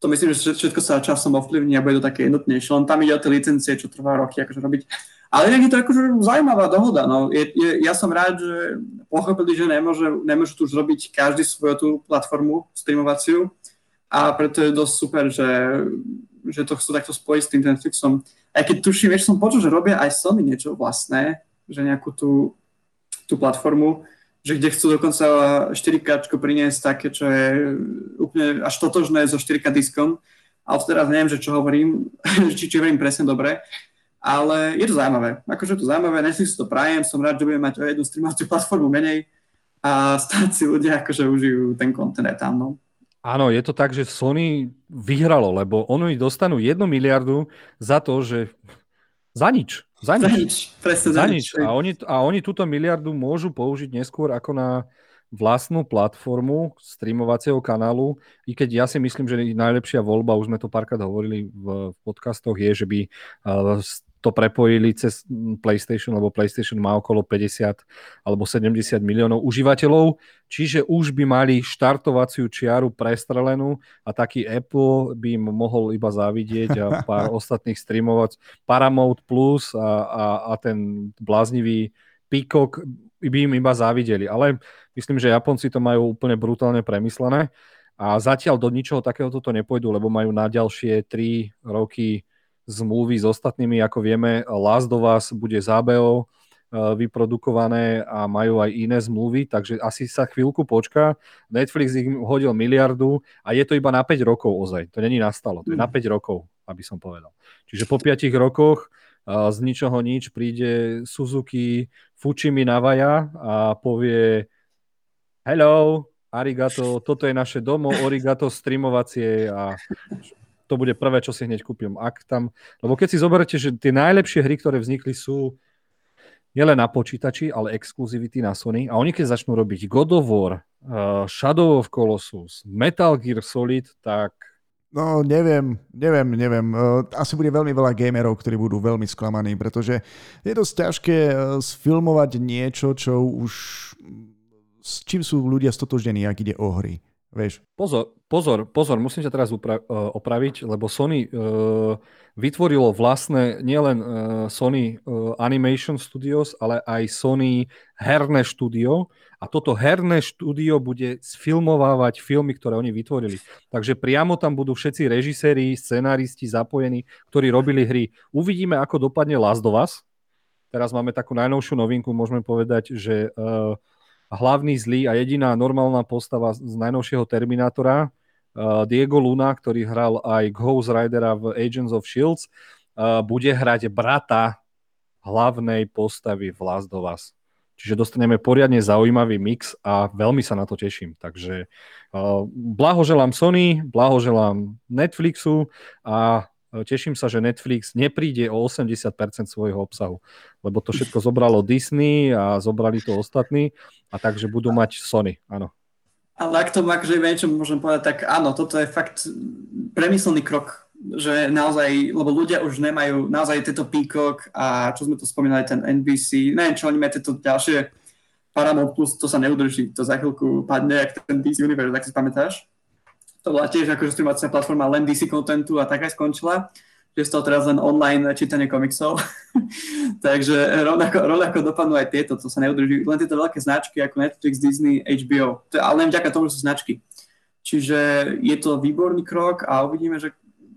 Speaker 3: to myslím, že všetko sa časom ovplyvní a bude to také jednotnejšie. Len tam ide o tie licencie, čo trvá roky akože robiť. Ale je to akože zaujímavá dohoda. No. Je, je, ja som rád, že pochopili, že nemôže, nemôžu tu už robiť každý svoju tú platformu streamovaciu a preto je dosť super, že, že to chcú takto spojiť s tým Netflixom. Aj keď tuším, vieš, som počul, že robia aj Sony niečo vlastné, že nejakú tú, tú platformu, že kde chcú dokonca 4K priniesť také, čo je úplne až totožné so 4K diskom. Ale teraz neviem, že čo hovorím, či, či hovorím presne dobre. Ale je to zaujímavé. Akože je to zaujímavé, Netflix to prajem, som rád, že budeme mať o jednu streamovaciu platformu menej a stáť si ľudia akože užijú ten kontent tam. No.
Speaker 2: Áno, je to tak, že Sony vyhralo, lebo oni dostanú jednu miliardu za to, že za nič. Za nič. Za nič,
Speaker 3: presne za, za nič.
Speaker 2: A oni, a oni túto miliardu môžu použiť neskôr ako na vlastnú platformu streamovacieho kanálu, i keď ja si myslím, že najlepšia voľba, už sme to párkrát hovorili v podcastoch, je, že by to prepojili cez PlayStation, lebo PlayStation má okolo 50 alebo 70 miliónov užívateľov, čiže už by mali štartovaciu čiaru prestrelenú a taký Apple by im mohol iba závidieť a pár ostatných streamovať Paramount Plus a, a, a ten bláznivý Peacock by im iba závideli. Ale myslím, že Japonci to majú úplne brutálne premyslené a zatiaľ do ničoho takéhoto to nepôjdu, lebo majú na ďalšie 3 roky zmluvy s ostatnými. Ako vieme, Last of Us bude zábeo vyprodukované a majú aj iné zmluvy, takže asi sa chvíľku počká. Netflix im hodil miliardu a je to iba na 5 rokov ozaj. To není nastalo, to je na 5 mm. rokov, aby som povedal. Čiže po 5 rokoch z ničoho nič príde Suzuki Fuchimi Navaya a povie hello, arigato, toto je naše domo, origato streamovacie a to bude prvé, čo si hneď kúpim. Ak tam, lebo keď si zoberete, že tie najlepšie hry, ktoré vznikli, sú nielen na počítači, ale exkluzivity na Sony. A oni keď začnú robiť God of War, uh, Shadow of Colossus, Metal Gear Solid, tak...
Speaker 1: No, neviem, neviem, neviem. Uh, asi bude veľmi veľa gamerov, ktorí budú veľmi sklamaní, pretože je dosť ťažké uh, sfilmovať niečo, čo už s čím sú ľudia stotožnení, ak ide o hry. Vieš.
Speaker 2: Pozor, pozor, pozor, musím ťa teraz upra- uh, opraviť, lebo Sony uh, vytvorilo vlastné nielen uh, Sony uh, Animation Studios, ale aj Sony herné štúdio a toto herné štúdio bude sfilmovávať filmy, ktoré oni vytvorili. Takže priamo tam budú všetci režiséri, scenáristi zapojení, ktorí robili hry. Uvidíme, ako dopadne Last of Us. Teraz máme takú najnovšiu novinku, môžeme povedať, že uh, hlavný zlý a jediná normálna postava z najnovšieho Terminátora, Diego Luna, ktorý hral aj Ghost Ridera v Agents of Shields, uh, bude hrať brata hlavnej postavy v Last of Us. Čiže dostaneme poriadne zaujímavý mix a veľmi sa na to teším. Takže uh, blahoželám Sony, blahoželám Netflixu a Teším sa, že Netflix nepríde o 80% svojho obsahu, lebo to všetko zobralo Disney a zobrali to ostatní a takže budú mať Sony, áno.
Speaker 3: Ale ak to akože niečo môžem povedať, tak áno, toto je fakt premyslený krok, že naozaj, lebo ľudia už nemajú naozaj tieto Peacock a čo sme tu spomínali, ten NBC, neviem čo oni majú tieto ďalšie Paramount Plus, to sa neudrží, to za chvíľku padne, ak ten DC Universe, ak si pamätáš? To bola tiež akože streamovacia platforma len DC contentu a tak aj skončila, že toho teraz len online čítanie komiksov. Takže rovnako, rovnako dopadnú aj tieto, to sa neudrží. Len tieto veľké značky ako Netflix, Disney, HBO. To, ale len vďaka tomu, že sú značky. Čiže je to výborný krok a uvidíme, že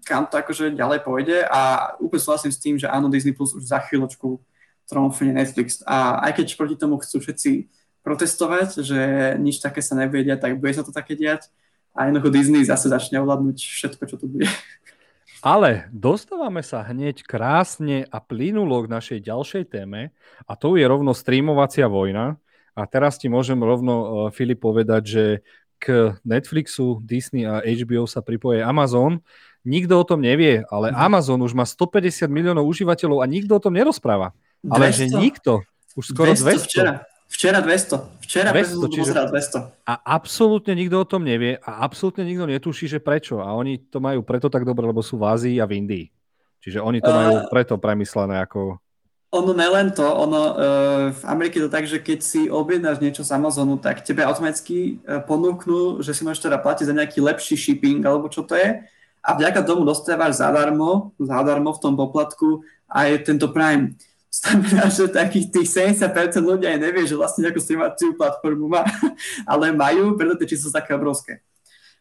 Speaker 3: kam to akože ďalej pôjde a úplne súhlasím s tým, že áno, Disney Plus už za chvíľočku tromfne Netflix a aj keď proti tomu chcú všetci protestovať, že nič také sa nebude diať, tak bude sa to také diať a jednoducho Disney zase začne ovládnuť všetko, čo tu bude.
Speaker 2: Ale dostávame sa hneď krásne a plynulo k našej ďalšej téme a to je rovno streamovacia vojna. A teraz ti môžem rovno, uh, Filip, povedať, že k Netflixu, Disney a HBO sa pripoje Amazon. Nikto o tom nevie, ale mhm. Amazon už má 150 miliónov užívateľov a nikto o tom nerozpráva. 200, ale že nikto, už skoro 200. 200.
Speaker 3: Včera. Včera 200. Včera 200, čiže... 200.
Speaker 2: A absolútne nikto o tom nevie a absolútne nikto netuší, že prečo. A oni to majú preto tak dobre, lebo sú v Ázii a v Indii. Čiže oni to uh, majú preto premyslené ako...
Speaker 3: ono nelen to, ono uh, v Amerike to tak, že keď si objednáš niečo z Amazonu, tak tebe automaticky uh, ponúknú, že si môžeš teda platiť za nejaký lepší shipping alebo čo to je a vďaka tomu dostávaš zadarmo, zadarmo v tom poplatku aj tento Prime. Znamená, že takých tých 70% ľudia aj nevie, že vlastne nejakú streamovaciu platformu má, ale majú, preto tie číslo sú také obrovské.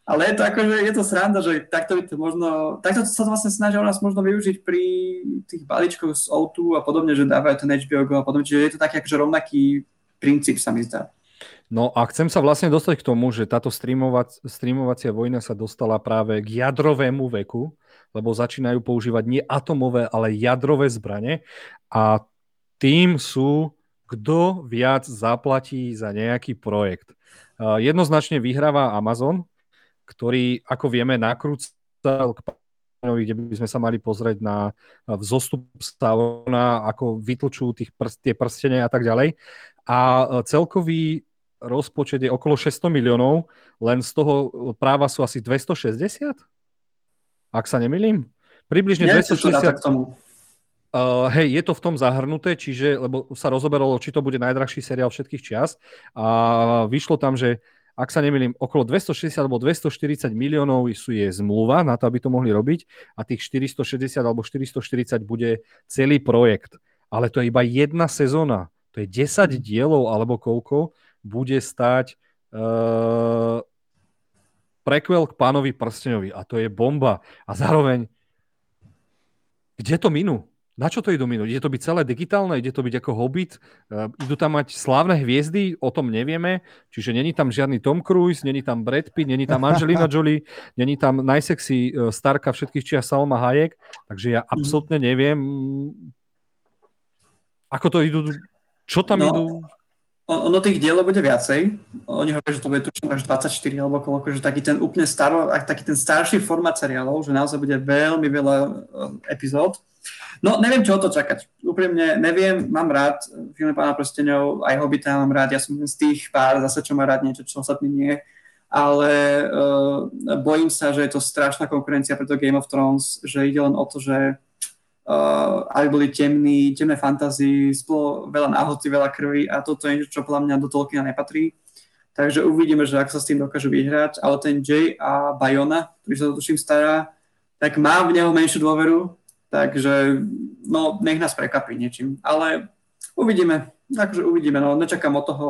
Speaker 3: Ale je to akože, je to sranda, že takto by to možno, takto sa to vlastne snažia nás možno využiť pri tých balíčkoch z O2 a podobne, že dávajú ten HBO Go a podobne, čiže je to taký akože rovnaký princíp sa mi zdá.
Speaker 2: No a chcem sa vlastne dostať k tomu, že táto streamovac- streamovacia vojna sa dostala práve k jadrovému veku, lebo začínajú používať nie atomové, ale jadrové zbranie a tým sú, kto viac zaplatí za nejaký projekt. Jednoznačne vyhráva Amazon, ktorý, ako vieme, nakrúcal k kde by sme sa mali pozrieť na vzostup Saurona, ako vytlčujú tých prst, tie prstenia a tak ďalej. A celkový rozpočet je okolo 600 miliónov, len z toho práva sú asi 260? Ak sa nemýlim? Približne Nie, 260. Uh, hej, je to v tom zahrnuté, čiže, lebo sa rozoberalo, či to bude najdrahší seriál všetkých čias a vyšlo tam, že ak sa nemýlim, okolo 260 alebo 240 miliónov sú je zmluva na to, aby to mohli robiť a tých 460 alebo 440 bude celý projekt. Ale to je iba jedna sezóna. To je 10 dielov alebo koľko bude stať uh, prequel k pánovi prsteňovi a to je bomba. A zároveň, kde to minú? Na čo to idú minúť? Ide to byť celé digitálne? Ide to byť ako Hobbit? Uh, idú tam mať slávne hviezdy? O tom nevieme. Čiže není tam žiadny Tom Cruise, není tam Brad Pitt, není tam Angelina Jolie, není tam najsexy uh, starka všetkých čia Salma Hayek. Takže ja mhm. absolútne neviem, ako to idú, čo tam no, idú
Speaker 3: ono tých dielov bude viacej. Oni hovoria, že to bude tučím až 24 alebo koľko, že taký ten úplne staro, taký ten starší formát seriálov, že naozaj bude veľmi veľa eh, epizód. No, neviem, čo o to čakať. Úprimne, neviem, mám rád filmy Pána prsteňov, aj Hobbita mám rád, ja som z tých pár zase, čo má rád niečo, čo ostatní nie. Ale uh, bojím sa, že je to strašná konkurencia pre to Game of Thrones, že ide len o to, že uh, aby boli temní, temné fantasy, bolo veľa náhodci, veľa krvi a toto je niečo, čo podľa mňa do Tolkiena nepatrí. Takže uvidíme, že ako sa s tým dokážu vyhrať, ale ten Jay a Bayona, ktorý sa tuším stará, tak má v neho menšiu dôveru, takže no, nech nás prekapí niečím. Ale uvidíme, takže uvidíme, no nečakám od toho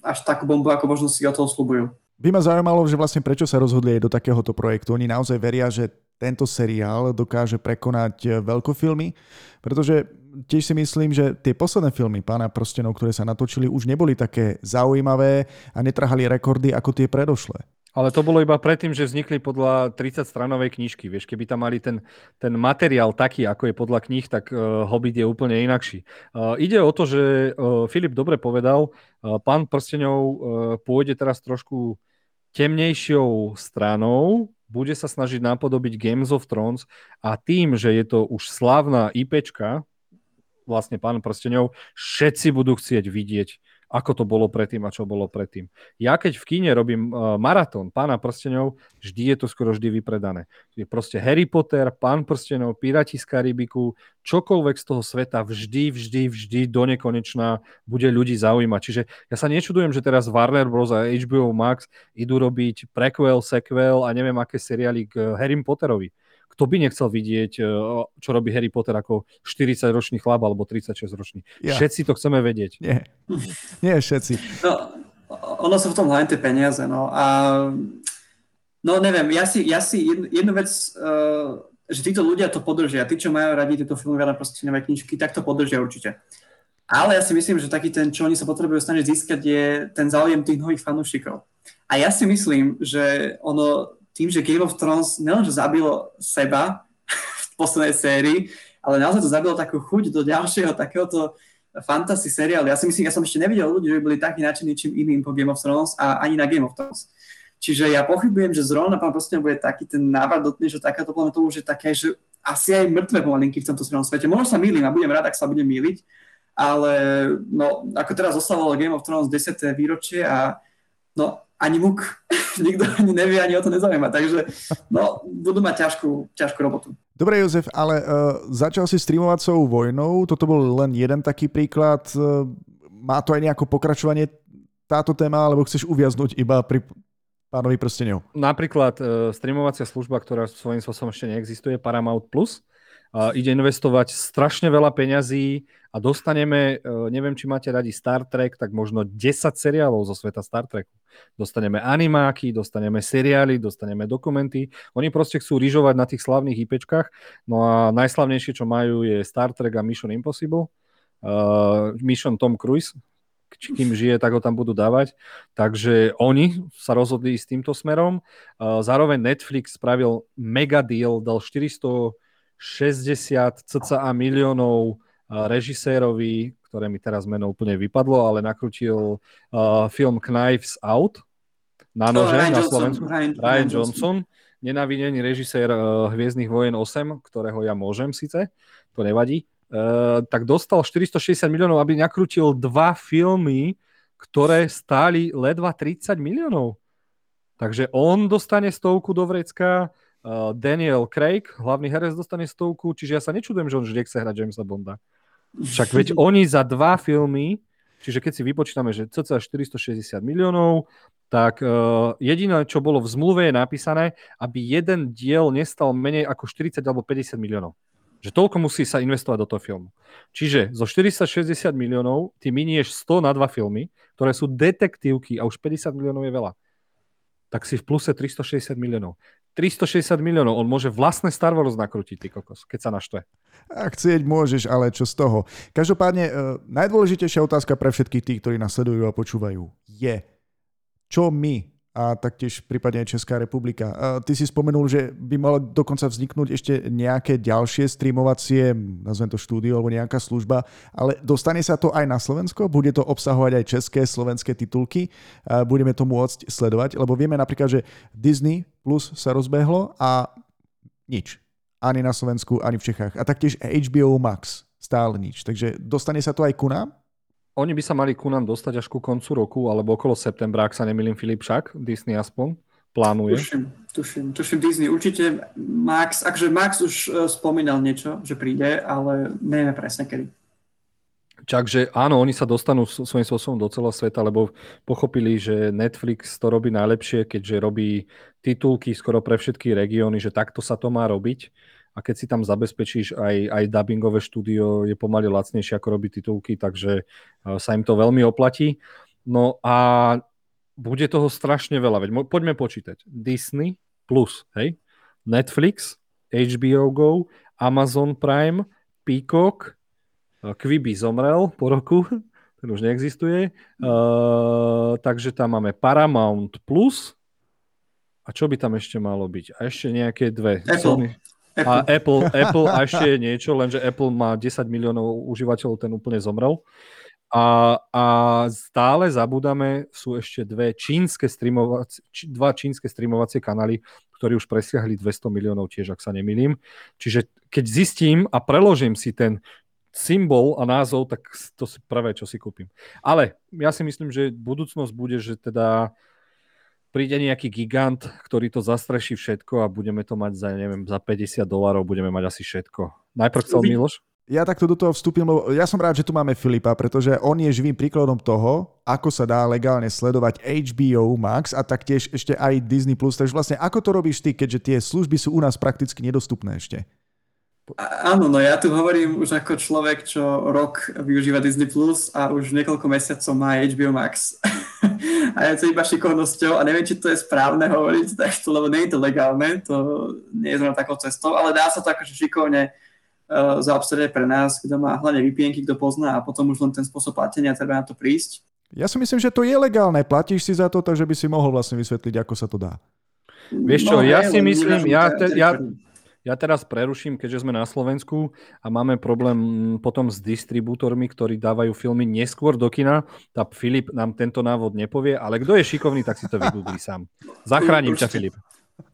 Speaker 3: až takú bombu, ako možno si od toho slúbujú.
Speaker 1: By ma zaujímalo, že vlastne prečo sa rozhodli aj do takéhoto projektu. Oni naozaj veria, že tento seriál dokáže prekonať eh, veľkofilmy, pretože tiež si myslím, že tie posledné filmy Pána prstenov, ktoré sa natočili, už neboli také zaujímavé a netrhali rekordy ako tie predošlé.
Speaker 2: Ale to bolo iba predtým, že vznikli podľa 30-stranovej knižky. Vieš, keby tam mali ten, ten materiál taký, ako je podľa kníh, tak uh, Hobbit je úplne inakší. Uh, ide o to, že uh, Filip dobre povedal, uh, pán prstenov uh, pôjde teraz trošku temnejšou stranou, bude sa snažiť napodobiť Games of Thrones a tým, že je to už slávna IPčka, vlastne pán prstenov, všetci budú chcieť vidieť ako to bolo predtým a čo bolo predtým. Ja keď v kine robím uh, maratón Pána prstenov, vždy je to skoro vždy vypredané. Je proste Harry Potter, Pán prstenov, Pirati z Karibiku, čokoľvek z toho sveta vždy, vždy, vždy do nekonečná bude ľudí zaujímať. Čiže ja sa nečudujem, že teraz Warner Bros. a HBO Max idú robiť prequel, sequel a neviem aké seriály k Harry Potterovi kto by nechcel vidieť, e, čo robí Harry Potter ako 40-ročný chlap alebo 36-ročný. Ja. Všetci to chceme vedieť.
Speaker 1: Nie, nie všetci.
Speaker 3: No, ono sú v tom hlavne tie peniaze, no a no neviem, ja si, ja si jednu, jednu vec, uh, že títo ľudia to podržia, tí, čo majú radi tieto filmy, veľa proste nové knižky, tak to podržia určite. Ale ja si myslím, že taký ten, čo oni sa potrebujú snažiť získať, je ten záujem tých nových fanúšikov. A ja si myslím, že ono, tým, že Game of Thrones nielenže zabilo seba v poslednej sérii, ale naozaj to zabilo takú chuť do ďalšieho takéhoto fantasy seriálu. Ja si myslím, ja som ešte nevidel ľudí, že by boli takí nadšení čím iným po Game of Thrones a ani na Game of Thrones. Čiže ja pochybujem, že zrovna pán proste bude taký ten návrat že takáto plná to už je také, že asi aj mŕtve pomalinky v tomto svete. Možno sa mýlim a budem rád, ak sa budem mýliť, ale no, ako teraz oslavovalo Game of Thrones 10. výročie a no, ani muk, nikto ani nevie, ani o to nezaujíma. Takže no, budú mať ťažkú, ťažkú robotu.
Speaker 1: Dobre, Jozef, ale uh, začal si streamovacou vojnou, toto bol len jeden taký príklad. Uh, má to aj nejaké pokračovanie táto téma, alebo chceš uviaznuť iba pri pánovi prstenov?
Speaker 2: Napríklad uh, streamovacia služba, ktorá svojím spôsobom ešte neexistuje, Paramount+, Plus, uh, ide investovať strašne veľa peňazí a dostaneme, uh, neviem, či máte radi Star Trek, tak možno 10 seriálov zo sveta Star Treku. Dostaneme animáky, dostaneme seriály, dostaneme dokumenty. Oni proste chcú rýžovať na tých slavných IPčkách. No a najslavnejšie, čo majú, je Star Trek a Mission Impossible. Uh, Mission Tom Cruise, kým žije, tak ho tam budú dávať. Takže oni sa rozhodli s týmto smerom. Uh, zároveň Netflix spravil mega deal, dal 460 cca miliónov režisérovi ktoré mi teraz meno úplne vypadlo, ale nakrutil uh, film Knives Out na nože oh, na Slovensku. Ryan, Ryan Johnson, nenávidený režisér uh, Hviezdnych vojen 8, ktorého ja môžem síce, to nevadí, uh, tak dostal 460 miliónov, aby nakrutil dva filmy, ktoré stáli ledva 30 miliónov. Takže on dostane stovku do vrecka, Daniel Craig, hlavný herec, dostane stovku, čiže ja sa nečudujem, že on vždy chce hrať Jamesa Bonda. Však veď oni za dva filmy, čiže keď si vypočítame, že cca 460 miliónov, tak uh, jediné, čo bolo v zmluve je napísané, aby jeden diel nestal menej ako 40 alebo 50 miliónov. Že toľko musí sa investovať do toho filmu. Čiže zo 460 miliónov ty minieš 100 na dva filmy, ktoré sú detektívky a už 50 miliónov je veľa. Tak si v pluse 360 miliónov. 360 miliónov, on môže vlastné Star Wars nakrútiť, ty kokos, keď sa naštve.
Speaker 1: Ak chcieť môžeš, ale čo z toho. Každopádne, uh, najdôležitejšia otázka pre všetkých tých, ktorí nás sledujú a počúvajú, je, čo my a taktiež prípadne Česká republika. Ty si spomenul, že by malo dokonca vzniknúť ešte nejaké ďalšie streamovacie, nazvem to štúdio alebo nejaká služba, ale dostane sa to aj na Slovensko? Bude to obsahovať aj české, slovenské titulky? Budeme to môcť sledovať? Lebo vieme napríklad, že Disney Plus sa rozbehlo a nič. Ani na Slovensku, ani v Čechách. A taktiež HBO Max. Stále nič. Takže dostane sa to aj ku nám?
Speaker 2: Oni by sa mali ku nám dostať až ku koncu roku, alebo okolo septembra, ak sa nemýlim, Filip však, Disney aspoň plánuje.
Speaker 3: Tuším, tuším, tuším Disney. Určite Max, akže Max už uh, spomínal niečo, že príde, ale nevieme presne kedy.
Speaker 2: Takže áno, oni sa dostanú svojím spôsobom do celého sveta, lebo pochopili, že Netflix to robí najlepšie, keďže robí titulky skoro pre všetky regióny, že takto sa to má robiť a keď si tam zabezpečíš aj, aj dubbingové štúdio, je pomaly lacnejšie ako robiť titulky, takže eh, sa im to veľmi oplatí. No a bude toho strašne veľa, veď poďme počítať. Disney plus, hej, Netflix, HBO Go, Amazon Prime, Peacock, eh, Quibi zomrel po roku, ten už neexistuje, uh, takže tam máme Paramount Plus, a čo by tam ešte malo byť? A ešte nejaké dve.
Speaker 3: Apple. Sony,
Speaker 2: a Apple, Apple a ešte niečo, lenže Apple má 10 miliónov užívateľov, ten úplne zomrel. A, a stále zabúdame, sú ešte dve čínske streamovacie, dva čínske streamovacie kanály, ktorí už presiahli 200 miliónov tiež, ak sa nemýlim. Čiže keď zistím a preložím si ten symbol a názov, tak to si prvé, čo si kúpim. Ale ja si myslím, že budúcnosť bude, že teda príde nejaký gigant, ktorý to zastreší všetko a budeme to mať za, neviem, za 50 dolárov budeme mať asi všetko. Najprv chcel Miloš?
Speaker 1: Ja takto do toho vstúpim, lebo ja som rád, že tu máme Filipa, pretože on je živým príkladom toho, ako sa dá legálne sledovať HBO Max a taktiež ešte aj Disney+. Takže vlastne ako to robíš ty, keďže tie služby sú u nás prakticky nedostupné ešte?
Speaker 3: Áno, no ja tu hovorím už ako človek, čo rok využíva Disney Plus a už niekoľko mesiacov má HBO Max. a je to iba šikovnosťou a neviem, či to je správne hovoriť takto, lebo nie je to legálne, to nie je zrovna takou cestou, ale dá sa to akože šikovne uh, zaobstarať pre nás, kto má hlavne VPNky, kto pozná a potom už len ten spôsob platenia treba na to prísť.
Speaker 1: Ja si myslím, že to je legálne. Platíš si za to, takže by si mohol vlastne vysvetliť, ako sa to dá.
Speaker 2: Vieš čo, no, ja si myslím, ja, te, ja, ja teraz preruším, keďže sme na Slovensku a máme problém potom s distribútormi, ktorí dávajú filmy neskôr do kina. Tá Filip nám tento návod nepovie, ale kto je šikovný, tak si to vygooglí sám. Zachránim ťa, Filip.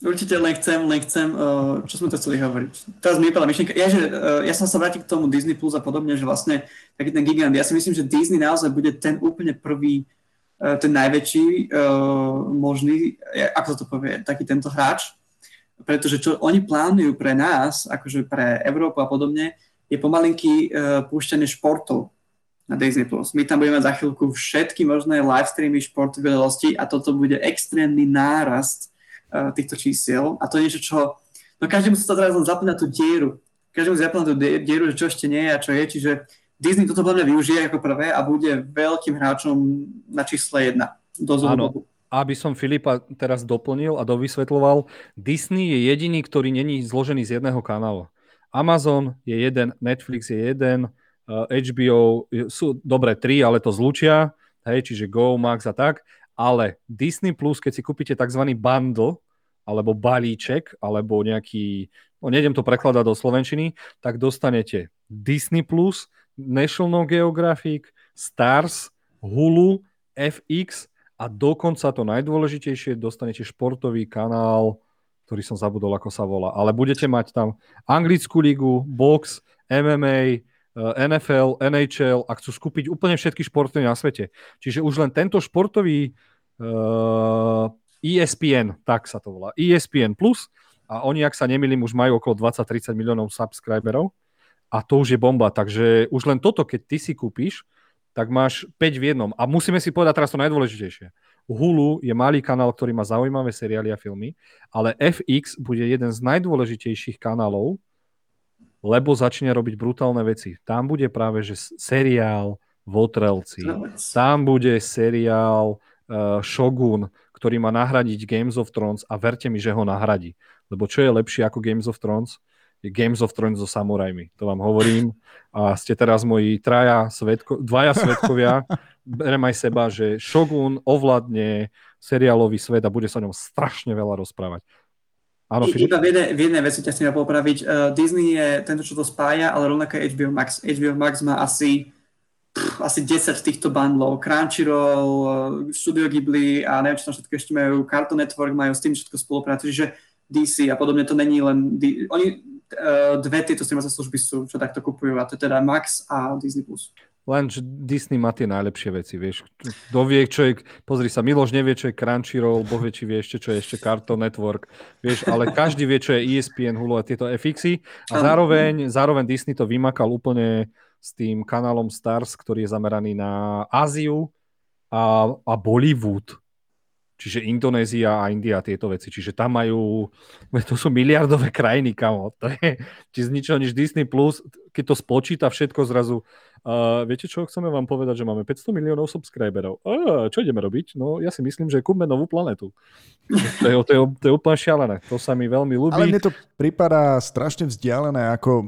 Speaker 3: Určite len chcem, len chcem, eh, čo sme to chceli hovoriť. Teraz mi vypadla myšlienka. Ja, že, eh, ja som sa vrátil k tomu Disney Plus a podobne, že vlastne taký ten gigant. Ja si myslím, že Disney naozaj bude ten úplne prvý, eh, ten najväčší možný, ako to povie, taký tento hráč, pretože čo oni plánujú pre nás, akože pre Európu a podobne, je pomalinky uh, púšťanie športov na Disney+. My tam budeme za chvíľku všetky možné live streamy športových udalostí a toto bude extrémny nárast uh, týchto čísiel a to je niečo, čo no každý musí sa teraz len tú dieru. Každý musí zaplňať tú dieru, že čo ešte nie je a čo je, čiže Disney toto mňa využije ako prvé a bude veľkým hráčom na čísle jedna.
Speaker 2: Áno, aby som Filipa teraz doplnil a dovysvetloval, Disney je jediný, ktorý není zložený z jedného kanálu. Amazon je jeden, Netflix je jeden, uh, eh, HBO sú dobre tri, ale to zlučia, hej, čiže Go, Max a tak, ale Disney Plus, keď si kúpite tzv. bundle, alebo balíček, alebo nejaký, no nejdem to prekladať do slovenčiny, tak dostanete Disney Plus, National Geographic, Stars, Hulu, FX a dokonca to najdôležitejšie, dostanete športový kanál, ktorý som zabudol, ako sa volá. Ale budete mať tam anglickú ligu, box, MMA, eh, NFL, NHL a chcú skúpiť úplne všetky športy na svete. Čiže už len tento športový uh, eh, ESPN, tak sa to volá, ESPN Plus a oni, ak sa nemýlim, už majú okolo 20-30 miliónov subscriberov a to už je bomba. Takže už len toto, keď ty si kúpiš, tak máš 5 v jednom. A musíme si povedať teraz to najdôležitejšie. Hulu je malý kanál, ktorý má zaujímavé seriály a filmy, ale FX bude jeden z najdôležitejších kanálov, lebo začne robiť brutálne veci. Tam bude práve, že seriál Votrelci, tam bude seriál uh, Shogun, ktorý má nahradiť Games of Thrones a verte mi, že ho nahradí. Lebo čo je lepšie ako Games of Thrones? Je Games of Thrones so samurajmi. To vám hovorím. A ste teraz moji traja svetko, dvaja svetkovia. Berem aj seba, že Shogun ovládne seriálový svet a bude sa o ňom strašne veľa rozprávať.
Speaker 3: Áno, I, iba v jednej, v jednej veci ťa chcem popraviť. Uh, Disney je tento, čo to spája, ale rovnako HBO Max. HBO Max má asi pff, asi 10 týchto bundlov. Crunchyroll, uh, Studio Ghibli a neviem, čo tam všetko ešte majú. Cartoon Network majú s tým všetko spoluprácu. Čiže DC a podobne to není len... Oni dve tieto streamovacie služby sú, čo takto kupujú a to je teda Max a Disney+.
Speaker 2: Len, Disney má tie najlepšie veci, vieš. Kto vie, čo je, pozri sa, Miloš nevie, čo je Crunchyroll, Boh vie, či vie ešte, čo je ešte Cartoon Network, vieš, ale každý vie, čo je ESPN, Hulu a tieto FXy a zároveň, zároveň Disney to vymakal úplne s tým kanálom Stars, ktorý je zameraný na Áziu a, a Bollywood. Čiže Indonézia a India tieto veci. Čiže tam majú, to sú miliardové krajiny, kamo. To je, či z ničoho nič Disney+, Plus, keď to spočíta všetko zrazu, uh, viete čo, chceme vám povedať, že máme 500 miliónov subscriberov. Uh, čo ideme robiť? No ja si myslím, že kúpme novú planetu. To je, to, je, to je úplne šialené. To sa mi veľmi ľúbi.
Speaker 1: Ale mne to prípada strašne vzdialené, ako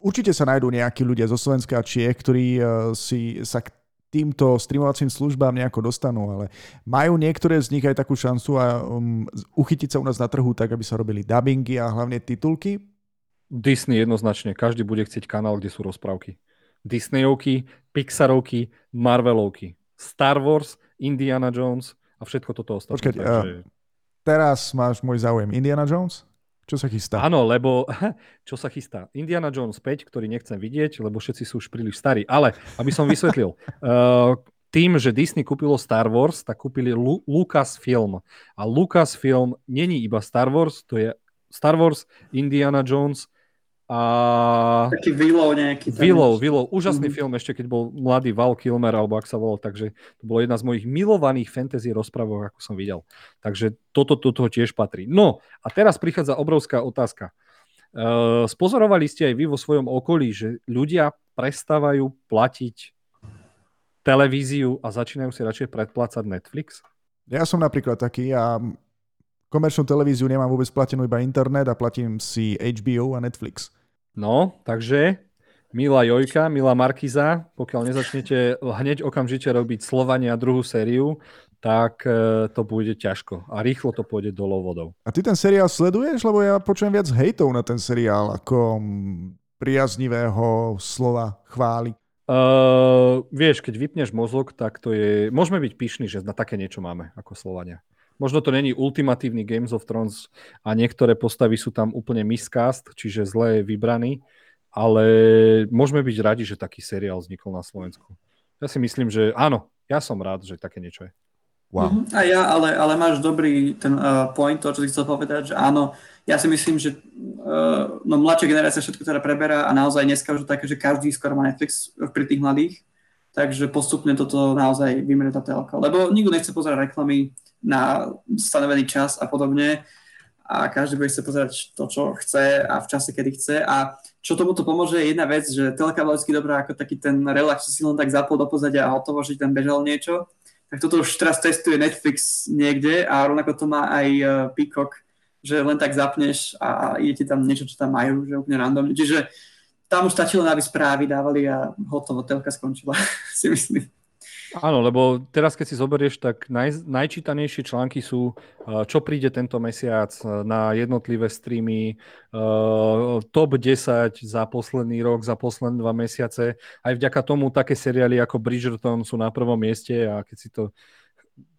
Speaker 1: určite sa nájdú nejakí ľudia zo Slovenska a Čiech, ktorí uh, si sa k týmto streamovacím službám nejako dostanú, ale majú niektoré z nich aj takú šancu a um, uchytiť sa u nás na trhu tak, aby sa robili dubbingy a hlavne titulky?
Speaker 2: Disney jednoznačne. Každý bude chcieť kanál, kde sú rozprávky. Disneyovky, Pixarovky, Marvelovky. Star Wars, Indiana Jones a všetko toto ostatné.
Speaker 1: Počkať, takže... uh, teraz máš môj záujem. Indiana Jones? Čo sa chystá?
Speaker 2: Áno, lebo čo sa chystá? Indiana Jones 5, ktorý nechcem vidieť, lebo všetci sú už príliš starí. Ale, aby som vysvetlil, uh, tým, že Disney kúpilo Star Wars, tak kúpili Lu- Lucasfilm. A Lucasfilm není iba Star Wars, to je Star Wars, Indiana Jones, a...
Speaker 3: Taký Willow nejaký.
Speaker 2: Willow, Willow. Úžasný mm-hmm. film ešte, keď bol mladý Val Kilmer, alebo ak sa volal, takže to bolo jedna z mojich milovaných fantasy rozprávok, ako som videl. Takže toto do toho tiež patrí. No a teraz prichádza obrovská otázka. Uh, spozorovali ste aj vy vo svojom okolí, že ľudia prestávajú platiť televíziu a začínajú si radšej predplácať Netflix?
Speaker 1: Ja som napríklad taký a komerčnú televíziu nemám vôbec platenú iba internet a platím si HBO a Netflix.
Speaker 2: No, takže milá Jojka, milá Markiza, pokiaľ nezačnete hneď okamžite robiť Slovania druhú sériu, tak e, to bude ťažko a rýchlo to pôjde dolo vodou.
Speaker 1: A ty ten seriál sleduješ? Lebo ja počujem viac hejtov na ten seriál ako priaznivého slova chvály.
Speaker 2: Uh, vieš, keď vypneš mozog, tak to je... Môžeme byť pyšní, že na také niečo máme ako Slovania. Možno to není ultimatívny Games of Thrones a niektoré postavy sú tam úplne miscast, čiže zle vybraný, ale môžeme byť radi, že taký seriál vznikol na Slovensku. Ja si myslím, že áno, ja som rád, že také niečo je.
Speaker 3: Wow. Uh-huh. A ja, ale, ale máš dobrý ten uh, point, to, čo si chcel povedať, že áno, ja si myslím, že uh, no, mladšia generácia všetko teda preberá a naozaj dneska už také, že každý skoro má Netflix pri tých mladých, takže postupne toto naozaj vymrie tá telka, lebo nikto nechce pozerať reklamy na stanovený čas a podobne. A každý bude chce pozerať to, čo chce a v čase, kedy chce. A čo tomuto pomôže je jedna vec, že telka bola vždy dobrá ako taký ten relax, čo si len tak zapol do pozadia a hotovo, že tam bežalo niečo, tak toto už teraz testuje Netflix niekde a rovnako to má aj uh, Peacock, že len tak zapneš a ide ti tam niečo, čo tam majú, že úplne randomne. Čiže tam už stačilo, aby správy dávali a hotovo, telka skončila, si myslím.
Speaker 2: Áno, lebo teraz, keď si zoberieš, tak naj, najčítanejšie články sú, eh, čo príde tento mesiac eh, na jednotlivé streamy, uh, top 10 za posledný rok, za posledné dva mesiace. Aj vďaka tomu také seriály ako Bridgerton sú na prvom mieste a keď si to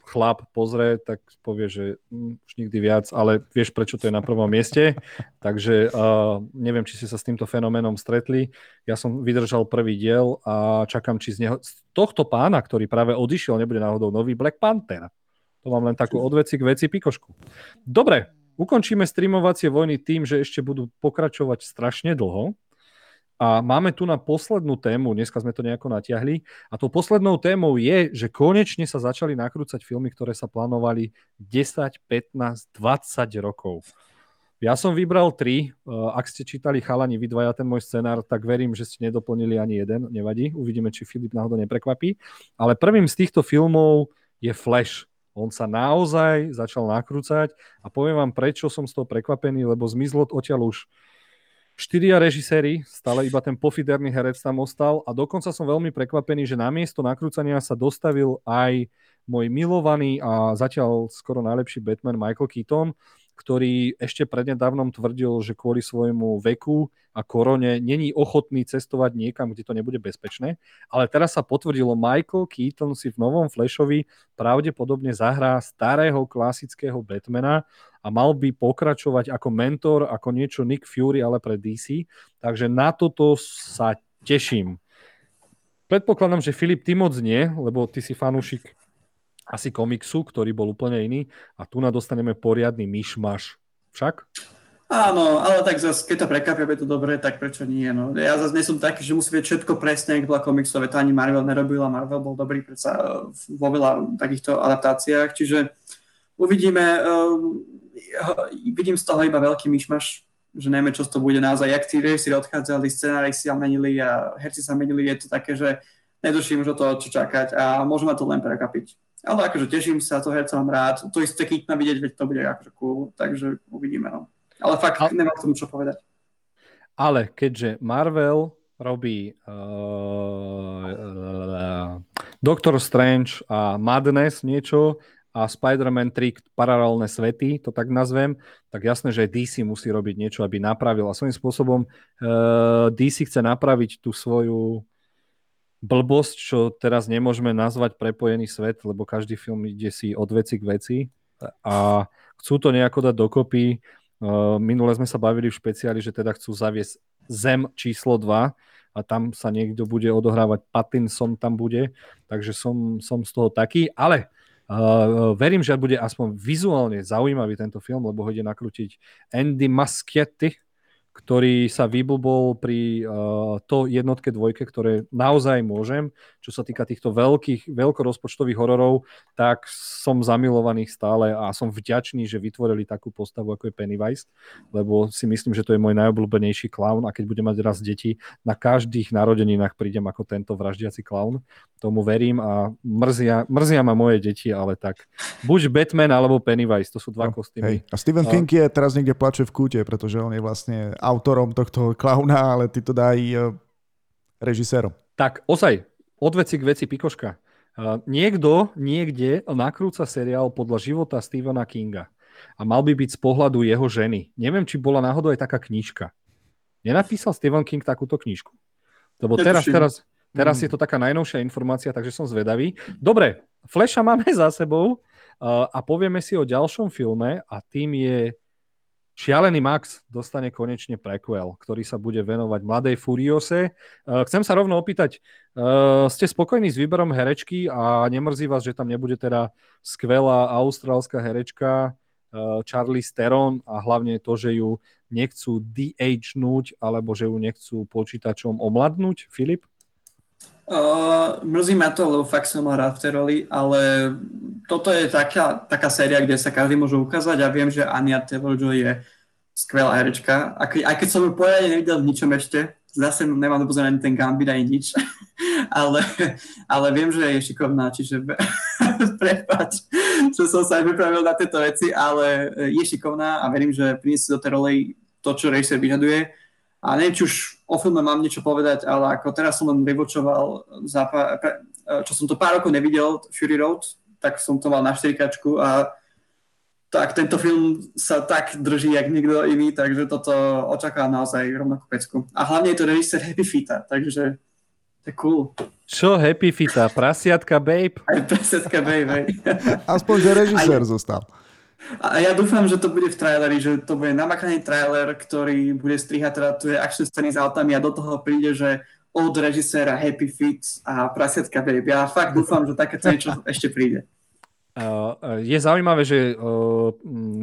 Speaker 2: chlap pozrie, tak povie, že hm, už nikdy viac, ale vieš, prečo to je na prvom mieste. Takže uh, neviem, či ste sa s týmto fenoménom stretli. Ja som vydržal prvý diel a čakám, či z, neho, z tohto pána, ktorý práve odišiel, nebude náhodou nový Black Panther. To mám len takú odveci k veci pikošku. Dobre, ukončíme streamovacie vojny tým, že ešte budú pokračovať strašne dlho. A máme tu na poslednú tému, dneska sme to nejako natiahli, a tou poslednou témou je, že konečne sa začali nakrúcať filmy, ktoré sa plánovali 10, 15, 20 rokov. Ja som vybral tri. Ak ste čítali chalani vydvaja ten môj scenár, tak verím, že ste nedoplnili ani jeden. Nevadí, uvidíme, či Filip náhodou neprekvapí. Ale prvým z týchto filmov je Flash. On sa naozaj začal nakrúcať a poviem vám, prečo som z toho prekvapený, lebo zmizlo odtiaľ už štyria režiséri, stále iba ten pofiderný herec tam ostal a dokonca som veľmi prekvapený, že namiesto nakrúcania sa dostavil aj môj milovaný a zatiaľ skoro najlepší Batman Michael Keaton, ktorý ešte prednedávnom tvrdil, že kvôli svojmu veku a korone není ochotný cestovať niekam, kde to nebude bezpečné. Ale teraz sa potvrdilo, Michael Keaton si v novom Flashovi pravdepodobne zahrá starého klasického Batmana a mal by pokračovať ako mentor, ako niečo Nick Fury, ale pre DC. Takže na toto sa teším. Predpokladám, že Filip, ty moc nie, lebo ty si fanúšik asi komiksu, ktorý bol úplne iný a tu na dostaneme poriadny myšmaš. Však?
Speaker 3: Áno, ale tak zase, keď to prekvapia, je to dobré, tak prečo nie? No. Ja zase nie som taký, že musí byť všetko presne, ako bola komiksové, to ani Marvel nerobil a Marvel bol dobrý predsa eh, vo veľa takýchto adaptáciách, čiže uvidíme, uh, vidím z toho iba veľký myšmaš, že neviem, čo to bude naozaj, jak tí si odchádzali, scenári si menili a herci sa menili, je to také, že neduším už o to, čo čakať a môžem ma to len prekapiť. Ale akože teším sa, to herca mám rád. To isté keď vidieť, veď to bude akože cool, takže uvidíme. No. Ale fakt ale, nemám k tomu čo povedať.
Speaker 2: Ale keďže Marvel robí uh, Doctor Strange a Madness niečo a Spider-Man 3 paralelné svety, to tak nazvem, tak jasné, že DC musí robiť niečo, aby napravil. A svojím spôsobom uh, DC chce napraviť tú svoju blbosť, čo teraz nemôžeme nazvať prepojený svet, lebo každý film ide si od veci k veci a chcú to nejako dať dokopy. Minule sme sa bavili v špeciáli, že teda chcú zaviesť Zem číslo 2 a tam sa niekto bude odohrávať, Pattinson tam bude, takže som, som z toho taký, ale uh, verím, že bude aspoň vizuálne zaujímavý tento film, lebo ho ide nakrútiť Andy Muschietti, ktorý sa vyblbol pri uh, to jednotke, dvojke, ktoré naozaj môžem. Čo sa týka týchto veľkých, veľkorozpočtových hororov, tak som zamilovaný stále a som vďačný, že vytvorili takú postavu, ako je Pennywise, lebo si myslím, že to je môj najobľúbenejší klaun a keď budem mať raz deti, na každých narodeninách prídem ako tento vraždiaci klaun. Tomu verím a mrzia, mrzia ma moje deti, ale tak buď Batman alebo Pennywise, to sú dva no, kostýmy.
Speaker 1: A Stephen King je teraz niekde plače v kúte, pretože on je vlastne autorom tohto klauna, ale ty to daj e, režisérom.
Speaker 2: Tak, osaj, od veci k veci Pikoška. Uh, niekto niekde nakrúca seriál podľa života Stephena Kinga a mal by byť z pohľadu jeho ženy. Neviem, či bola náhodou aj taká knižka. Nenapísal Stephen King takúto knižku? Lebo teraz, teraz, teraz mm. je to taká najnovšia informácia, takže som zvedavý. Dobre, Flasha máme za sebou uh, a povieme si o ďalšom filme a tým je Šialený Max dostane konečne prequel, ktorý sa bude venovať mladej Furiose. E, chcem sa rovno opýtať, e, ste spokojní s výberom herečky a nemrzí vás, že tam nebude teda skvelá austrálska herečka Charlie Steron a hlavne to, že ju nechcú de-agenúť alebo že ju nechcú počítačom omladnúť, Filip?
Speaker 3: Uh, mrzí ma to, lebo fakt som rád v tej roli, ale toto je taká, taká séria, kde sa každý môže ukázať a viem, že Ania Taylor-Joy je skvelá herečka. Aj, aj keď som ju poriadne nevidel v ničom ešte, zase nemám dopozor ani ten Gambit, ani nič, ale, ale viem, že je šikovná, čiže prepáč, že som sa aj vypravil na tieto veci, ale je šikovná a verím, že priniesie do tej roli to, čo režisér vyžaduje a neviem, či už o filme mám niečo povedať, ale ako teraz som len vyvočoval, za pár, čo som to pár rokov nevidel, Fury Road, tak som to mal na 4 a tak tento film sa tak drží, jak nikto iný, takže toto očakávam naozaj rovnakú pecku. A hlavne je to režisér Happy Fita, takže to je cool.
Speaker 2: Čo Happy Fita? Prasiatka Babe?
Speaker 3: Aj prasiatka Babe,
Speaker 1: Aspoň, že režisér zostal.
Speaker 3: A ja dúfam, že to bude v traileri, že to bude namakaný trailer, ktorý bude strihať teda tu je action scény s autami a do toho príde, že od režiséra Happy Feet a Prasiatka Babe. Ja fakt dúfam, že takéto niečo ešte príde.
Speaker 2: Je zaujímavé, že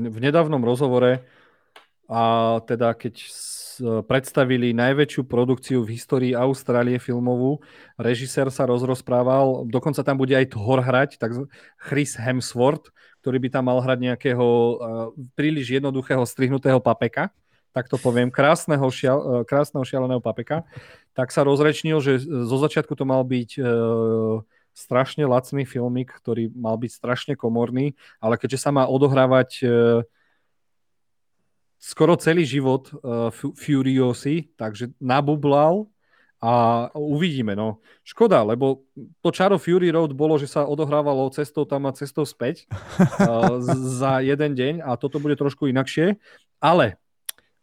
Speaker 2: v nedávnom rozhovore a teda keď predstavili najväčšiu produkciu v histórii Austrálie filmovú. Režisér sa rozrozprával, dokonca tam bude aj Thor hrať, tak Chris Hemsworth, ktorý by tam mal hrať nejakého uh, príliš jednoduchého strihnutého papeka, tak to poviem, krásneho, šial, uh, krásneho šialeného papeka, tak sa rozrečnil, že zo začiatku to mal byť uh, strašne lacný filmik, ktorý mal byť strašne komorný, ale keďže sa má odohrávať uh, skoro celý život uh, Furiosi, takže nabublal a uvidíme, no. Škoda, lebo to čaro Fury Road bolo, že sa odohrávalo cestou tam a cestou späť uh, za jeden deň a toto bude trošku inakšie. Ale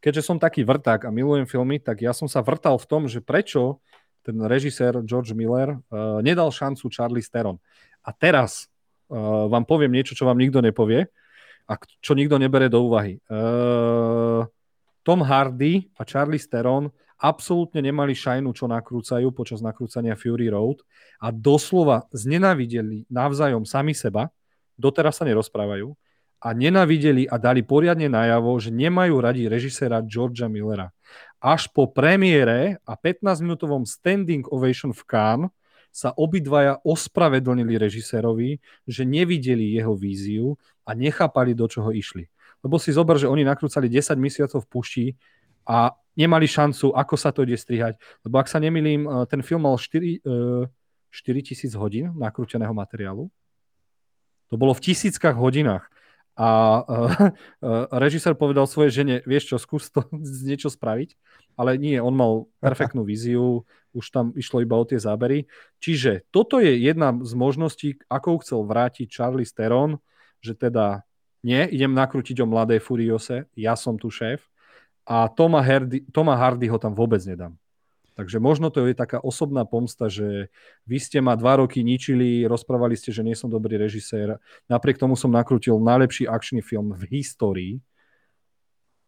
Speaker 2: keďže som taký vrták a milujem filmy, tak ja som sa vrtal v tom, že prečo ten režisér George Miller uh, nedal šancu Charlie Steron. A teraz uh, vám poviem niečo, čo vám nikto nepovie a čo nikto nebere do úvahy. Uh, Tom Hardy a Charlie Steron absolútne nemali šajnu, čo nakrúcajú počas nakrúcania Fury Road a doslova znenavideli navzájom sami seba, doteraz sa nerozprávajú, a nenavideli a dali poriadne najavo, že nemajú radi režiséra Georgia Millera. Až po premiére a 15-minútovom standing ovation v Cannes sa obidvaja ospravedlnili režisérovi, že nevideli jeho víziu a nechápali, do čoho išli. Lebo si zober, že oni nakrúcali 10 mesiacov v pušti a nemali šancu, ako sa to ide strihať. Lebo ak sa nemilím, eh, ten film mal 4, 4 eh, tisíc hodín nakrúteného materiálu. To bolo v tisíckach hodinách. A uh, režisér povedal svojej žene, vieš čo, skús to niečo spraviť. Ale nie, on mal perfektnú víziu, už tam išlo iba o tie zábery. Čiže toto je jedna z možností, ako chcel vrátiť Charlie Steron, že teda nie, idem nakrútiť o mladej Furiose, ja som tu šéf, a Toma, Hardy, Toma Hardy ho tam vôbec nedám. Takže možno to je taká osobná pomsta, že vy ste ma dva roky ničili, rozprávali ste, že nie som dobrý režisér. Napriek tomu som nakrútil najlepší akčný film v histórii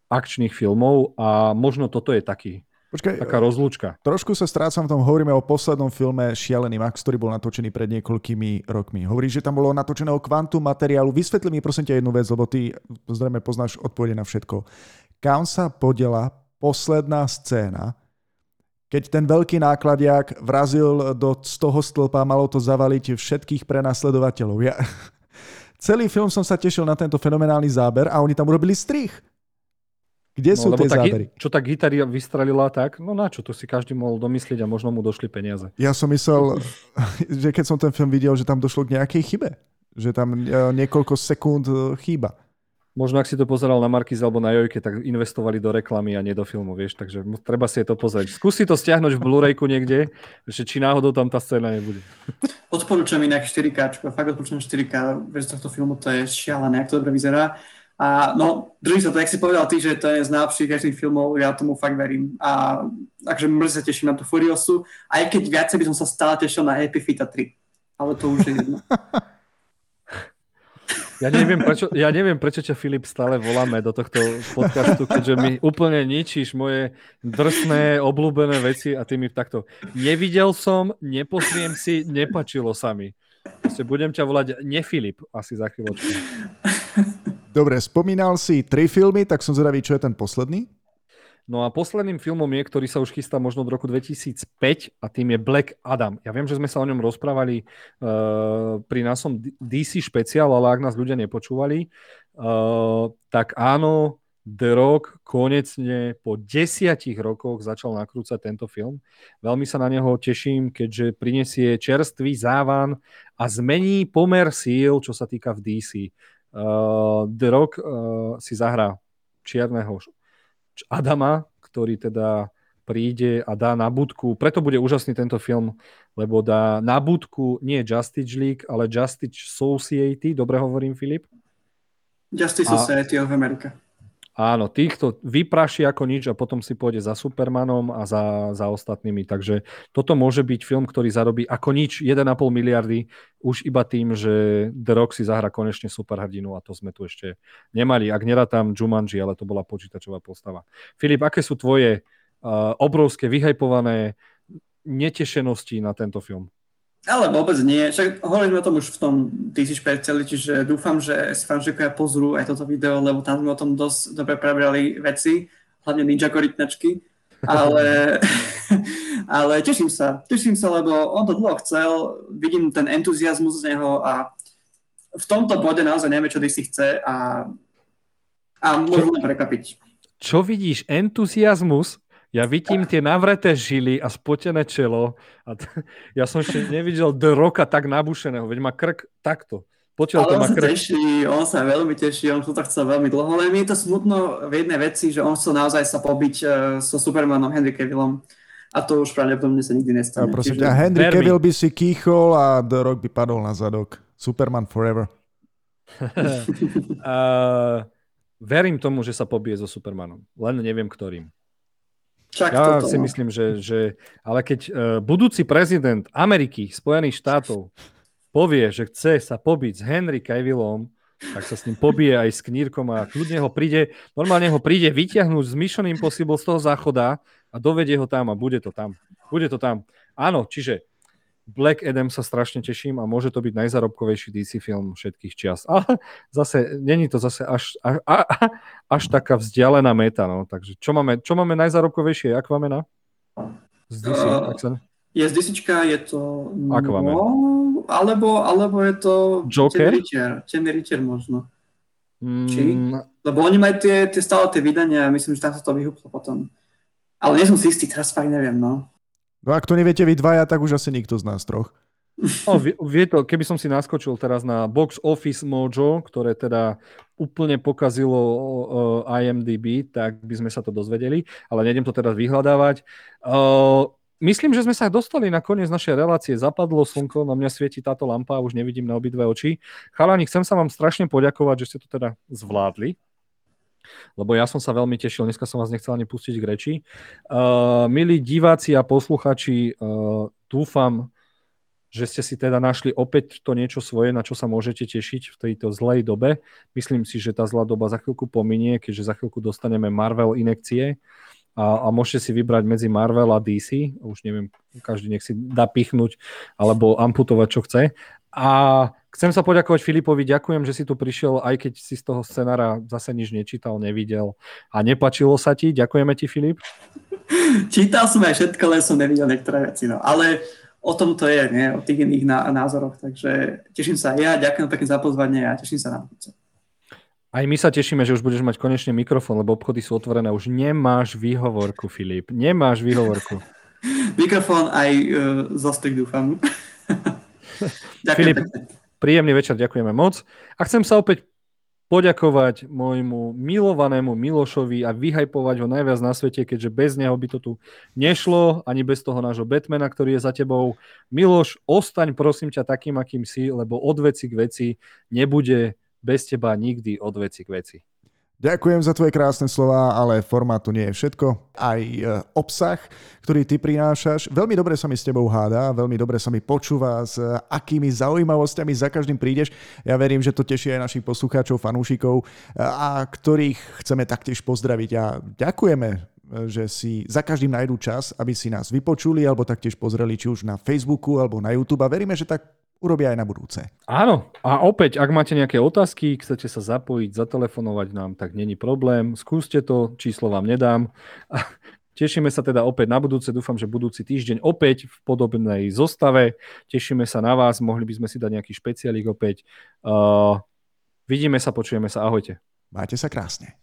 Speaker 2: akčných filmov a možno toto je taký, Počkaj, taká rozlúčka.
Speaker 1: Trošku sa strácam v tom, hovoríme o poslednom filme Šialený Max, ktorý bol natočený pred niekoľkými rokmi. Hovoríš, že tam bolo natočeného kvantum materiálu. Vysvetli mi prosím ťa jednu vec, lebo ty zrejme poznáš odpovede na všetko kam sa podela posledná scéna, keď ten veľký nákladiak vrazil do, z toho stĺpa, malo to zavaliť všetkých prenasledovateľov. Ja, celý film som sa tešil na tento fenomenálny záber a oni tam urobili strich. Kde no, sú tie tá, zábery?
Speaker 2: Čo tá gitara vystrelila tak? No na čo? To si každý mohol domyslieť a možno mu došli peniaze.
Speaker 1: Ja som myslel, že keď som ten film videl, že tam došlo k nejakej chybe. Že tam e, niekoľko sekúnd e, chýba.
Speaker 2: Možno ak si to pozeral na Markiz alebo na Jojke, tak investovali do reklamy a nie do filmu, vieš, takže treba si to pozrieť. Skúsi to stiahnuť v Blu-rayku niekde, že či náhodou tam tá scéna nebude.
Speaker 3: Odporúčam inak 4K, fakt odporúčam 4K, bez tohto filmu to je šialené, ak to dobre vyzerá. A no, drží sa to, jak si povedal ty, že to je z najlepších každých filmov, ja tomu fakt verím. A takže mrzí sa teším na tú Furiosu, aj keď viacej by som sa stále tešil na Happy Fita 3. Ale to už je jedno.
Speaker 2: Ja neviem, prečo, ja neviem, prečo ťa Filip stále voláme do tohto podcastu, keďže mi úplne ničíš moje drsné, obľúbené veci a ty mi takto nevidel som, neposriem si, nepačilo sa mi. Proste budem ťa volať nefilip asi za chvíľočku.
Speaker 1: Dobre, spomínal si tri filmy, tak som zvedavý, čo je ten posledný?
Speaker 2: No a posledným filmom je, ktorý sa už chystá možno od roku 2005 a tým je Black Adam. Ja viem, že sme sa o ňom rozprávali uh, pri násom DC špeciál, ale ak nás ľudia nepočúvali, uh, tak áno, The Rock konečne po desiatich rokoch začal nakrúcať tento film. Veľmi sa na neho teším, keďže prinesie čerstvý závan a zmení pomer síl, čo sa týka v DC. Uh, The Rock uh, si zahrá čierneho Adama, ktorý teda príde a dá na budku, preto bude úžasný tento film, lebo dá na budku nie Justice League, ale Justice Society, dobre hovorím, Filip?
Speaker 3: Justice a... Society of America.
Speaker 2: Áno, týchto vypraší ako nič a potom si pôjde za Supermanom a za, za ostatnými. Takže toto môže byť film, ktorý zarobí ako nič 1,5 miliardy už iba tým, že The Rock si zahra konečne superhrdinu a to sme tu ešte nemali. Ak tam Jumanji, ale to bola počítačová postava. Filip, aké sú tvoje uh, obrovské, vyhajpované netešenosti na tento film?
Speaker 3: Ale vôbec nie. Však hovoríme o tom už v tom DC špeciali, čiže dúfam, že si fanšikovia pozrú aj toto video, lebo tam sme o tom dosť dobre prebrali veci, hlavne ninja korytnačky. Ale, ale teším sa, teším sa, lebo on to dlho chcel, vidím ten entuziasmus z neho a v tomto bode naozaj neviem, čo DC chce a, a môžu len prekvapiť.
Speaker 2: Čo vidíš? Entuziasmus? Ja vidím tie navreté žily a spotené čelo. A t- ja som ešte nevidel The Rocka tak nabušeného, veď má krk takto.
Speaker 3: Potiaľ Ale on sa krk... teší, on sa veľmi teší, on to chcel veľmi dlho, ale mi je to smutno v jednej veci, že on chcel naozaj sa pobiť uh, so Supermanom Henry Cavillom a to už pravdepodobne sa nikdy nestane.
Speaker 1: A prosím ťa, Henry Vermi. Cavill by si kýchol a The Rock by padol na zadok. Superman forever.
Speaker 2: uh, verím tomu, že sa pobije so Supermanom, len neviem ktorým.
Speaker 3: Čak
Speaker 2: ja
Speaker 3: toto,
Speaker 2: si no. myslím, že, že ale keď uh, budúci prezident Ameriky, Spojených štátov povie, že chce sa pobiť s Henry Cavillom, tak sa s ním pobije aj s knírkom a kľudne ho príde, normálne ho príde vyťahnuť z Mission Impossible z toho záchoda a dovedie ho tam a bude to tam. Bude to tam. Áno, čiže Black Adam sa strašne teším a môže to byť najzarobkovejší DC film všetkých čias. Ale zase, není to zase až, až, až taká vzdialená meta. No. Takže čo máme, čo máme najzarobkovejšie? Aquamena?
Speaker 3: Z DC, uh, sa... Je z DC, je to... Aquaman. No, alebo, alebo je to...
Speaker 2: Joker?
Speaker 3: Temný rytier, Temný rytier možno. Mm. Či? Lebo oni majú tie, tie stále tie vydania a myslím, že tam sa to vyhúplo potom. Ale nie som si istý, teraz fakt neviem, no.
Speaker 1: No ak to neviete vy dvaja, tak už asi nikto z nás troch.
Speaker 2: No, vie, to, keby som si naskočil teraz na Box Office Mojo, ktoré teda úplne pokazilo uh, IMDb, tak by sme sa to dozvedeli, ale nejdem to teraz vyhľadávať. Uh, myslím, že sme sa dostali na koniec našej relácie. Zapadlo slnko, na mňa svieti táto lampa, už nevidím na obidve oči. Chalani, chcem sa vám strašne poďakovať, že ste to teda zvládli lebo ja som sa veľmi tešil, dneska som vás nechcel ani pustiť k reči. Uh, milí diváci a posluchači, uh, dúfam, že ste si teda našli opäť to niečo svoje, na čo sa môžete tešiť v tejto zlej dobe. Myslím si, že tá zlá doba za chvíľku pominie, keďže za chvíľku dostaneme Marvel inekcie a, a môžete si vybrať medzi Marvel a DC. Už neviem, každý nech si dá pichnúť alebo amputovať, čo chce. A chcem sa poďakovať Filipovi, ďakujem, že si tu prišiel, aj keď si z toho scenára zase nič nečítal, nevidel a nepačilo sa ti. Ďakujeme ti, Filip.
Speaker 3: Čítal som aj všetko, len som nevidel niektoré veci. No. Ale o tom to je, nie? o tých iných názoroch. Takže teším sa aj ja, ďakujem pekne za pozvanie a teším sa na budúce.
Speaker 2: Aj my sa tešíme, že už budeš mať konečne mikrofón, lebo obchody sú otvorené. Už nemáš výhovorku, Filip. Nemáš výhovorku.
Speaker 3: mikrofón aj uh, zostrik, dúfam.
Speaker 2: Ďakujem Filip, príjemný večer, ďakujeme moc. A chcem sa opäť poďakovať môjmu milovanému Milošovi a vyhajpovať ho najviac na svete, keďže bez neho by to tu nešlo, ani bez toho nášho Batmana, ktorý je za tebou. Miloš, ostaň prosím ťa takým, akým si, lebo od veci k veci nebude bez teba nikdy od veci k veci.
Speaker 1: Ďakujem za tvoje krásne slova, ale formát to nie je všetko. Aj e, obsah, ktorý ty prinášaš, veľmi dobre sa mi s tebou hádá, veľmi dobre sa mi počúva, s akými zaujímavosťami za každým prídeš. Ja verím, že to teší aj našich poslucháčov, fanúšikov, e, a ktorých chceme taktiež pozdraviť. A ďakujeme e, že si za každým nájdú čas, aby si nás vypočuli alebo taktiež pozreli či už na Facebooku alebo na YouTube a veríme, že tak urobia aj na budúce.
Speaker 2: Áno, a opäť, ak máte nejaké otázky, chcete sa zapojiť, zatelefonovať nám, tak není problém. Skúste to, číslo vám nedám. Tešíme sa teda opäť na budúce, dúfam, že budúci týždeň opäť v podobnej zostave. Tešíme sa na vás, mohli by sme si dať nejaký špeciálik opäť. Uh, vidíme sa, počujeme sa, ahojte.
Speaker 1: Majte sa krásne.